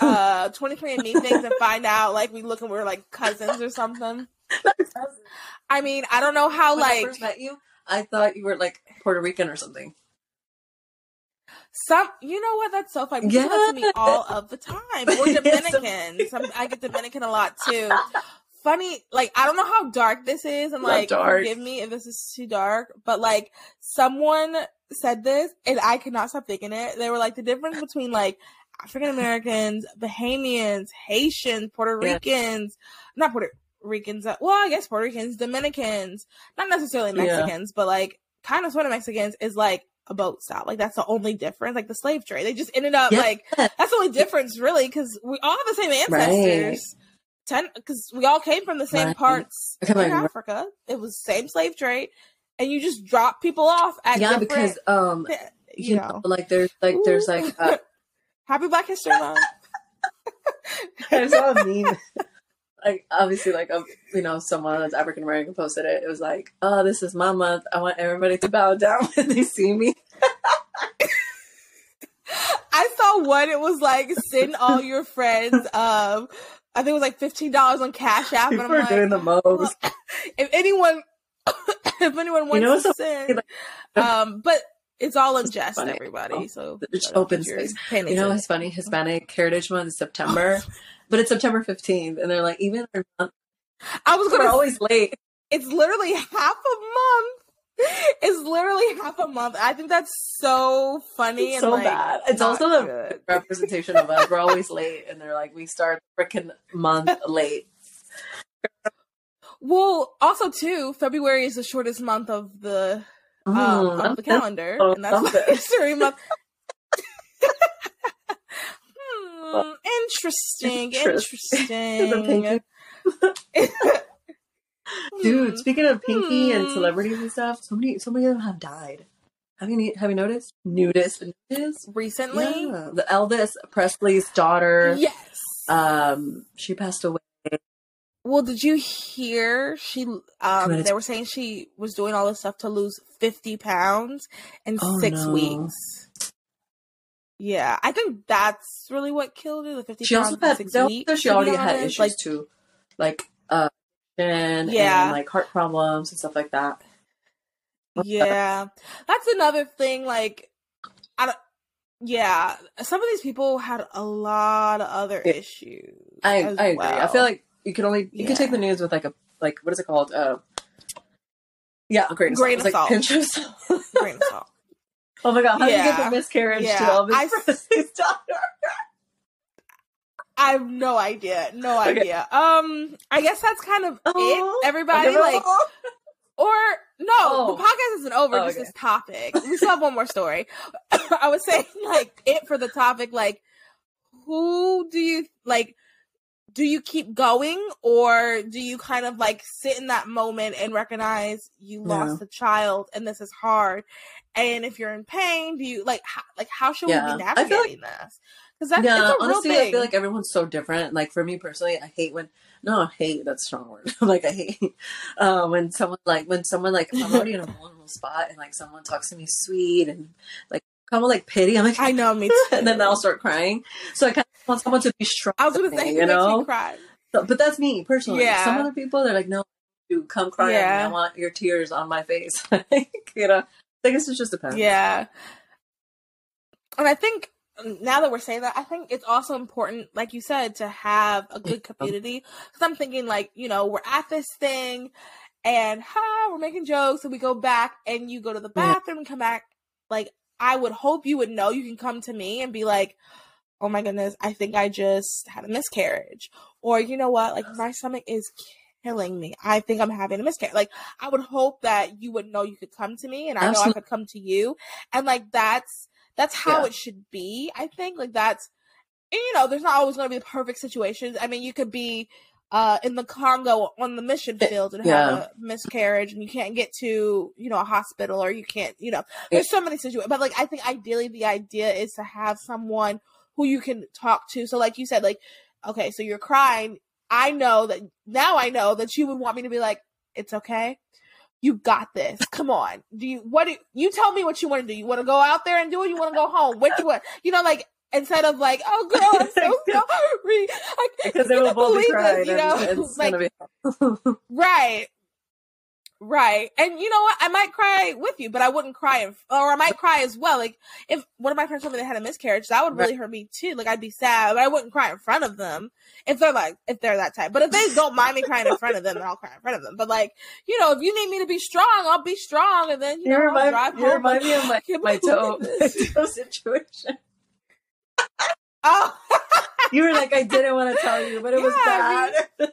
S1: uh 23andMe things and find out like we look and we're like cousins or something. I mean, I don't know how
S2: when I
S1: like
S2: first met you, I thought you were like Puerto Rican or something.
S1: Some you know what that's so funny. Do that to me all of the time. Or
S2: It's
S1: Dominican. Some I get Dominican a lot too. Funny, like I don't know how dark this is, and
S2: Not
S1: like
S2: dark.
S1: forgive me if this is too dark, but like someone said this and I could not stop thinking it. They were like the difference between like African Americans, Bahamians, Haitians, Puerto
S2: Yeah.
S1: Ricans, not Puerto Ricans, uh, well, I guess Puerto Ricans, Dominicans, not necessarily
S2: Yeah.
S1: Mexicans, but like kind of sort of Mexicans is like a boat stop. Like that's the only difference. Like the slave trade, they just ended up
S2: Yeah.
S1: like that's the only difference really because we all have the same ancestors. Ten because we all came from the same
S2: Right.
S1: parts
S2: Okay,
S1: in
S2: like-
S1: Africa. It was same slave trade, and you just drop people off at
S2: yeah, because um,
S1: you
S2: you
S1: know.
S2: know, like there's like there's like uh,
S1: Happy Black History Month.
S2: I saw a meme. Like obviously, like um, you know, someone that's African American posted it. It was like, "Oh, this is my month. I want everybody to bow down when they see me."
S1: I saw one. It was like send all your friends. Um, I think it was like fifteen dollars on Cash App, and
S2: People
S1: I'm
S2: are
S1: like,
S2: doing the most.
S1: if anyone, if anyone wants
S2: know
S1: to send, um, but it's all in jest, everybody. So
S2: It's open space. You know what's funny? Hispanic Heritage Month is September, but it's September fifteenth, and they're like, even our month,
S1: I was gonna.
S2: always late.
S1: It's literally half a month. It's literally half a month. I think that's so funny
S2: It's
S1: and
S2: so
S1: like
S2: bad. It's also the representation of us. We're always late, and they're like, we start freaking month late.
S1: Well, also too, February is the shortest month of the um,
S2: Mm,
S1: of the calendar, and that's Black
S2: something.
S1: History Month. Interesting,
S2: Interesting. Dude, speaking of Pinky and
S1: Hmm.
S2: celebrities and stuff, so many, so many of them have died. Have you have you noticed? Nudist, nudist.
S1: recently,
S2: Yeah, the Elvis Presley's daughter.
S1: yes.
S2: Um, she passed away.
S1: Well, did you hear she? Um, they were saying she was doing all this stuff to lose fifty pounds in
S2: Oh,
S1: six
S2: no.
S1: weeks. Yeah, I think that's really what killed her. The fifty
S2: She also had.
S1: six
S2: also-
S1: weeks.
S2: she already had issues
S1: Like,
S2: too, like uh, and,
S1: Yeah.
S2: and like heart problems and stuff like that.
S1: yeah, that's another thing. Like, I don't. Yeah, some of these people had a lot of other
S2: Yeah.
S1: issues.
S2: I I agree. I feel like you can only you can take the news with like a like what is it called? Uh, yeah, a grain of
S1: Grain
S2: salt.
S1: of
S2: It's like pinch of salt.
S1: grain of salt.
S2: Oh my god, how do you get
S1: Yeah.
S2: the miscarriage
S1: Yeah.
S2: to Elvis Presley's daughter?
S1: I have no idea. No
S2: Okay.
S1: idea. Um, I guess that's kind of
S2: Oh,
S1: it. Everybody
S2: Okay,
S1: like, or no,
S2: Oh.
S1: the podcast isn't over.
S2: Oh,
S1: just
S2: okay.
S1: this topic. We still have one more story. I was saying like it for the topic. Like, who do you like? Do you keep going, or do you kind of like sit in that moment and recognize you
S2: Yeah.
S1: lost a child and this is hard? And if you're in pain, do you like how, like how should
S2: Yeah.
S1: we be
S2: I feel like-
S1: navigating this? Because that's
S2: yeah,
S1: a real
S2: honestly,
S1: thing.
S2: I feel like everyone's so different. Like for me personally, I hate when no, hate that's a strong word. like I hate uh, when someone like when someone like I'm already in a vulnerable spot and like someone talks to me sweet and like kind of like pity. I'm like,
S1: I know me too.
S2: and then I'll start crying. So I kind of want someone to be strong.
S1: I was gonna say, you
S2: know.
S1: cry.
S2: So- but that's me personally.
S1: Yeah.
S2: Some other people they're like, no, you come cry.
S1: Yeah.
S2: I want your tears on my face. you know, I guess it just depends.
S1: Yeah, and I think now that we're saying that, I think it's also important, like you said, to have a good community. Because I'm thinking, like, you know, we're at this thing, and ha, we're making jokes, and we go back, and you go to the bathroom and come back. Like, I would hope you would know you can come to me and be like, "Oh my goodness, I think I just had a miscarriage," or you know what, like my stomach is killing me. I think I'm having a miscarriage. Like I would hope that you would know you could come to me and I know I could come to you. And like that's that's how yeah. it should be. I think like that's you know, there's not always going to be the perfect situations. I mean, you could be uh, in the Congo on the mission field and yeah. have a miscarriage and you can't get to, you know, a hospital or you can't, you know, there's so many situations. But like, I think ideally the idea is to have someone who you can talk to. So like you said, like, okay, so you're crying. I know that now I know that you would want me to be like, it's okay. You got this. Come on. Do you, what do you, you tell me what you want to do? You want to go out there and do it? You want to go home? What you want? You know, like, instead of like, oh girl, I'm so sorry. I, because they will both be crying. You know, like, right. Right. And you know what? I might cry with you, but I wouldn't cry, in, or I might cry as well. Like, if one of my friends told me they had a miscarriage, that would really right. hurt me too. Like, I'd be sad, but I wouldn't cry in front of them if they're like, if they're that type. But if they don't mind me crying in front of them, then I'll cry in front of them. But like, you know, if you need me to be strong, I'll be strong. And then, you, you know, remind, I'll drive you home. remind me of my, my toe, toe situation.
S2: Oh, you were like, I didn't want to tell you, but it yeah, was bad. I, mean,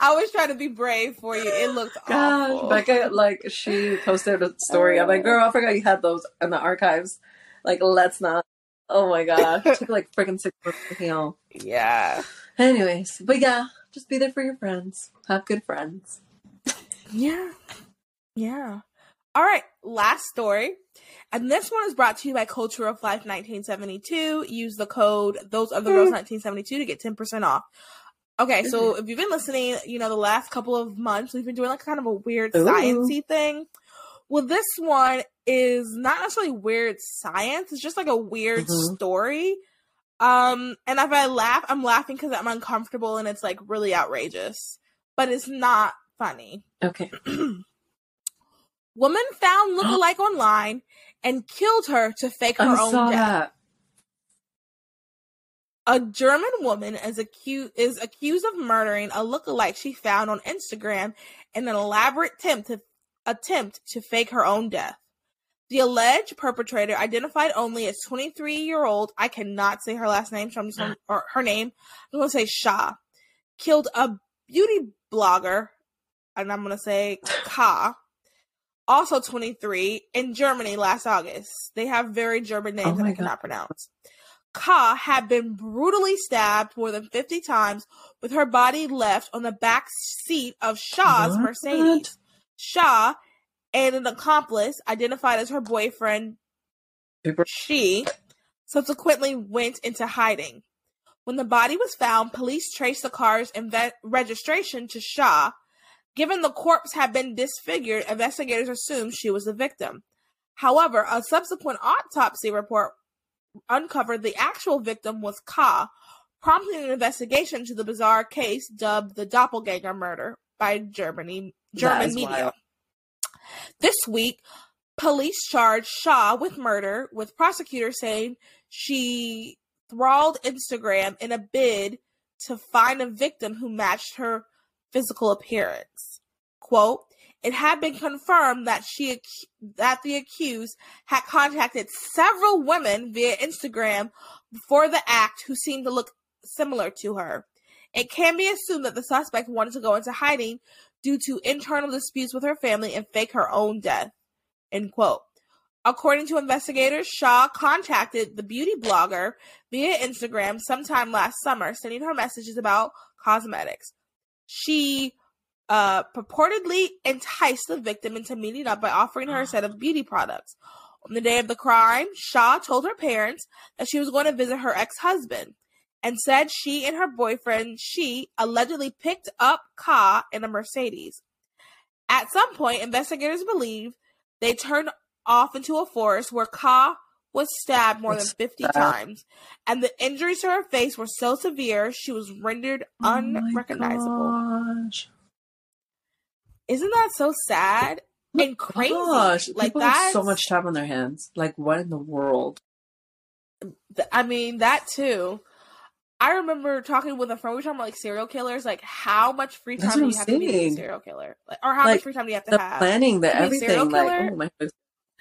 S1: I was trying to be brave for you. It looked Gosh, awful.
S2: Becca, like, she posted a story. I'm like, girl, I forgot you had those in the archives. Like, let's not. Oh my god, it took like freaking six months to heal.
S1: Yeah.
S2: Anyways, but yeah, just be there for your friends. Have good friends.
S1: Yeah. Yeah. All right, last story. And this one is brought to you by Culture of Life 1972. Use the code Those Other Girls hmm. 1972 to get 10% off. Okay, so if you've been listening, you know, the last couple of months, we've been doing like kind of a weird Ooh. sciencey thing. Well, this one is not necessarily weird science. It's just like a weird mm-hmm. story. Um, and if I laugh, I'm laughing because I'm uncomfortable and it's like really outrageous, but it's not funny.
S2: Okay.
S1: Woman found lookalike online and killed her to fake her I own death. That. A German woman is accused is accused of murdering a lookalike she found on Instagram in an elaborate attempt to attempt to fake her own death. The alleged perpetrator, identified only as 23 year old, I cannot say her last name, so I'm just or her name, I'm going to say Shah, killed a beauty blogger, and I'm going to say Ka, also 23, in Germany last August. They have very German names oh that I cannot pronounce. Ka had been brutally stabbed more than 50 times with her body left on the back seat of Shah's what? Mercedes. Shah and an accomplice identified as her boyfriend, she subsequently went into hiding. When the body was found, police traced the car's inve- registration to Shah, Given the corpse had been disfigured, investigators assumed she was the victim. However, a subsequent autopsy report uncovered the actual victim was Ka, prompting an investigation to the bizarre case dubbed the Doppelganger murder by Germany German media. Wild. This week, police charged Shah with murder, with prosecutors saying she thralled Instagram in a bid to find a victim who matched her physical appearance. Quote, it had been confirmed that she that the accused had contacted several women via Instagram before the act who seemed to look similar to her. It can be assumed that the suspect wanted to go into hiding due to internal disputes with her family and fake her own death. End quote. According to investigators, Shah contacted the beauty blogger via Instagram sometime last summer, sending her messages about cosmetics. She uh, purportedly enticed the victim into meeting up by offering her a set of beauty products. On the day of the crime, Shah told her parents that she was going to visit her ex husband and said she and her boyfriend, she allegedly picked up Ka in a Mercedes. At some point, investigators believe they turned off into a forest where Ka was stabbed more than 50 times, and the injuries to her face were so severe she was rendered oh unrecognizable. Isn't that so sad and crazy? Gosh,
S2: like that. So much time on their hands. Like, what in the world?
S1: I mean, that too. I remember talking with a friend. We were talking about like serial killers. Like, how much free time do you have saying. to be a serial killer? Like, or how like, much free time do you have to
S2: the
S1: have?
S2: Planning, the everything. Like, oh my.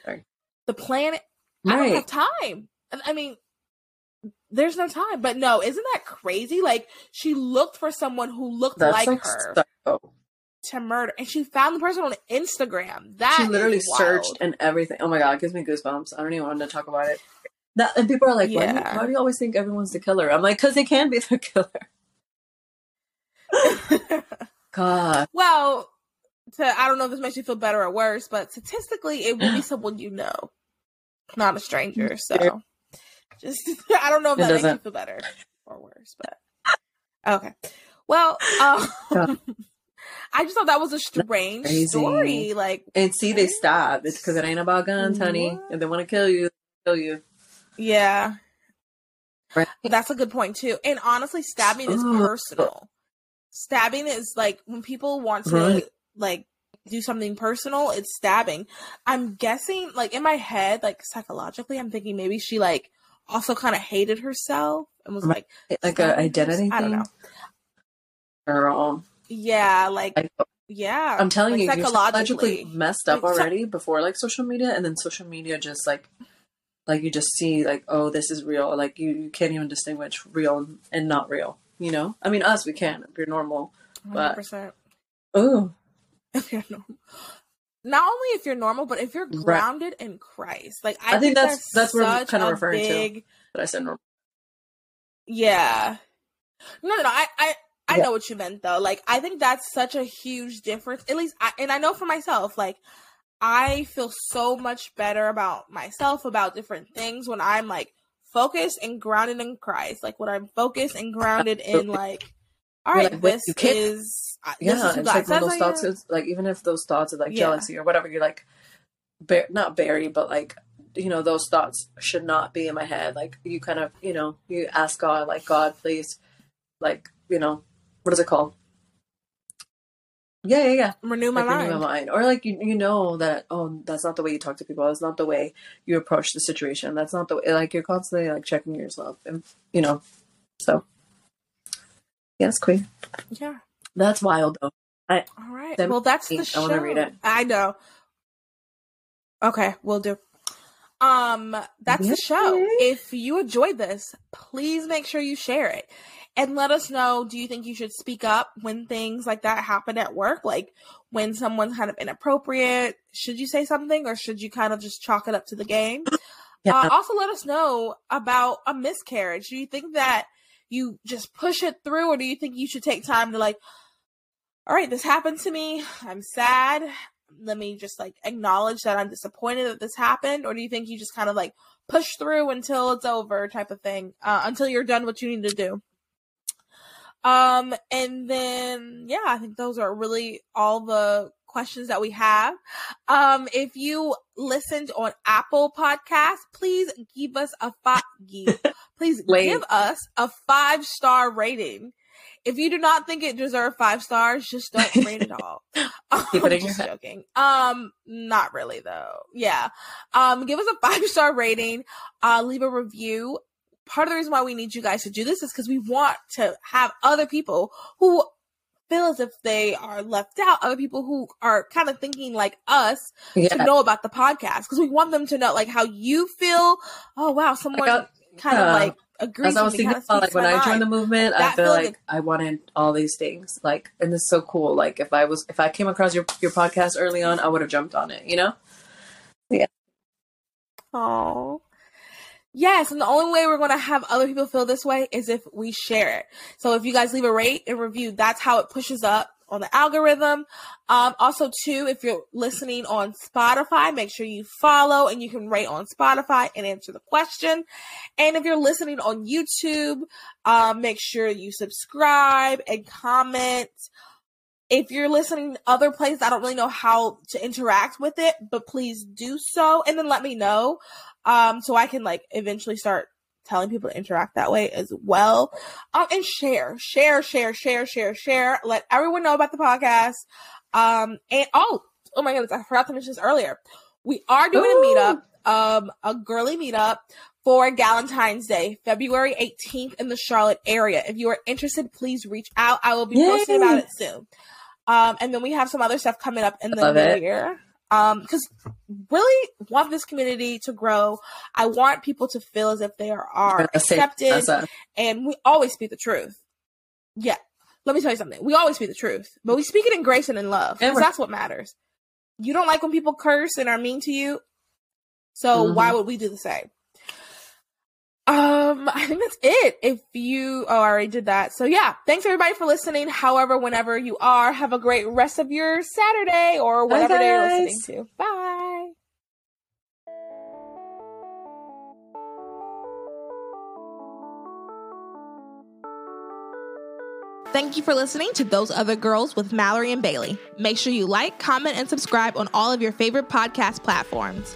S1: Sorry. The planet. Right. I don't have time. I mean, there's no time. But no, isn't that crazy? Like she looked for someone who looked That's like, like her so... to murder, and she found the person on Instagram. That
S2: she literally searched and everything. Oh my god, it gives me goosebumps. I don't even want to talk about it. That and people are like, yeah. why, do you, why do you always think everyone's the killer? I'm like, because they can be the killer.
S1: God. Well, to I don't know if this makes you feel better or worse, but statistically, it will be someone you know, not a stranger. So, just I don't know if that makes you feel better or worse, but okay. Well, um, I just thought that was a strange story. Like,
S2: and see, they stop. It's because it ain't about guns, honey. What? If they want to kill you, kill you.
S1: Yeah. Right. That's a good point too. And honestly, stabbing is personal stabbing is like when people want to right. like do something personal, it's stabbing. I'm guessing like in my head, like psychologically, I'm thinking maybe she like also kind of hated herself and was like
S2: like an identity.
S1: I don't know.
S2: Girl.
S1: Yeah, like I, yeah.
S2: I'm telling like, you, psychologically psychologically messed up already before like social media, and then social media just like like you just see like oh this is real like you, you can't even distinguish real and not real you know, I mean, us we can if you're normal, but 100%. oh,
S1: if you're normal, not only if you're normal, but if you're grounded right. in Christ. Like I,
S2: I think, think, that's that's, that's what I'm kind of referring big... to. But I said normal.
S1: Yeah. No, no, no. I, I, I yeah. know what you meant though. Like I think that's such a huge difference. At least, I, and I know for myself, like I feel so much better about myself about different things when I'm like focused and grounded in Christ. Like when I'm focused and grounded in like, all right, like, uh, this is
S2: yeah. This is it's like those thoughts is like even if those thoughts are like yeah. jealousy or whatever, you're like, not bury, but like you know those thoughts should not be in my head. Like you kind of you know you ask God like God please, like you know what is it called? Yeah, yeah, yeah.
S1: Renew my
S2: like,
S1: mind.
S2: Renew my mind. Or like you, you know that oh, that's not the way you talk to people. That's not the way you approach the situation. That's not the way. Like you're constantly like checking yourself, and you know. So, yes, queen.
S1: Yeah,
S2: that's wild though.
S1: I, All right. Well, that's the show. I want to read it. I know. Okay, we'll do. Um, that's the show. If you enjoyed this, please make sure you share it and let us know do you think you should speak up when things like that happen at work? Like when someone's kind of inappropriate should you say something or should you kind of just chalk it up to the game? Yeah. uh, also let us know about a miscarriage. Do you think that you just push it through or do you think you should take time to like all right this happened to me. I'm sad. Let me just like acknowledge that i'm disappointed that this happened or do you think you just kind of like push through until it's over type of thing uh, until you're done what you need to do um, and then, yeah, I think those are really all the questions that we have. Um, if you listened on Apple Podcasts, please give us a five, please give us a five star rating. If you do not think it deserves five stars, just don't rate it all. Keep it in just joking. Um, not really though. Yeah. Um, give us a five star rating. Uh, leave a review part of the reason why we need you guys to do this is because we want to have other people who feel as if they are left out, other people who are kind of thinking like us yeah. to know about the podcast because we want them to know like how you feel. Oh wow, someone got, kind of uh, like agrees. As I was thinking
S2: about like when I joined the movement, I feel like I wanted all these things. Like, and it's so cool. Like if I was if I came across your your podcast early on, I would have jumped on it. You know?
S1: Yeah. Oh. Yes, and the only way we're going to have other people feel this way is if we share it. So if you guys leave a rate and review, that's how it pushes up on the algorithm. Um, also, too, if you're listening on Spotify, make sure you follow and you can rate on Spotify and answer the question. And if you're listening on YouTube, um, make sure you subscribe and comment. If you're listening other places, I don't really know how to interact with it, but please do so and then let me know um, so I can like eventually start telling people to interact that way as well. Um, and share, share, share, share, share, share. Let everyone know about the podcast. Um, and oh, oh my goodness, I forgot to mention this earlier. We are doing Ooh. a meetup, um, a girly meetup for Valentine's Day, February 18th in the Charlotte area. If you are interested, please reach out. I will be Yay. posting about it soon. Um, and then we have some other stuff coming up in the new year. Um, because really want this community to grow. I want people to feel as if they are, are accepted, and we always speak the truth. Yeah, let me tell you something. We always speak the truth, but we speak it in grace and in love because that's what matters. You don't like when people curse and are mean to you, so mm-hmm. why would we do the same? Um, I think that's it. If you oh, I already did that. So yeah, thanks everybody for listening. However, whenever you are, have a great rest of your Saturday or whatever day you're listening to. Bye. Thank you for listening to Those Other Girls with Mallory and Bailey. Make sure you like, comment, and subscribe on all of your favorite podcast platforms.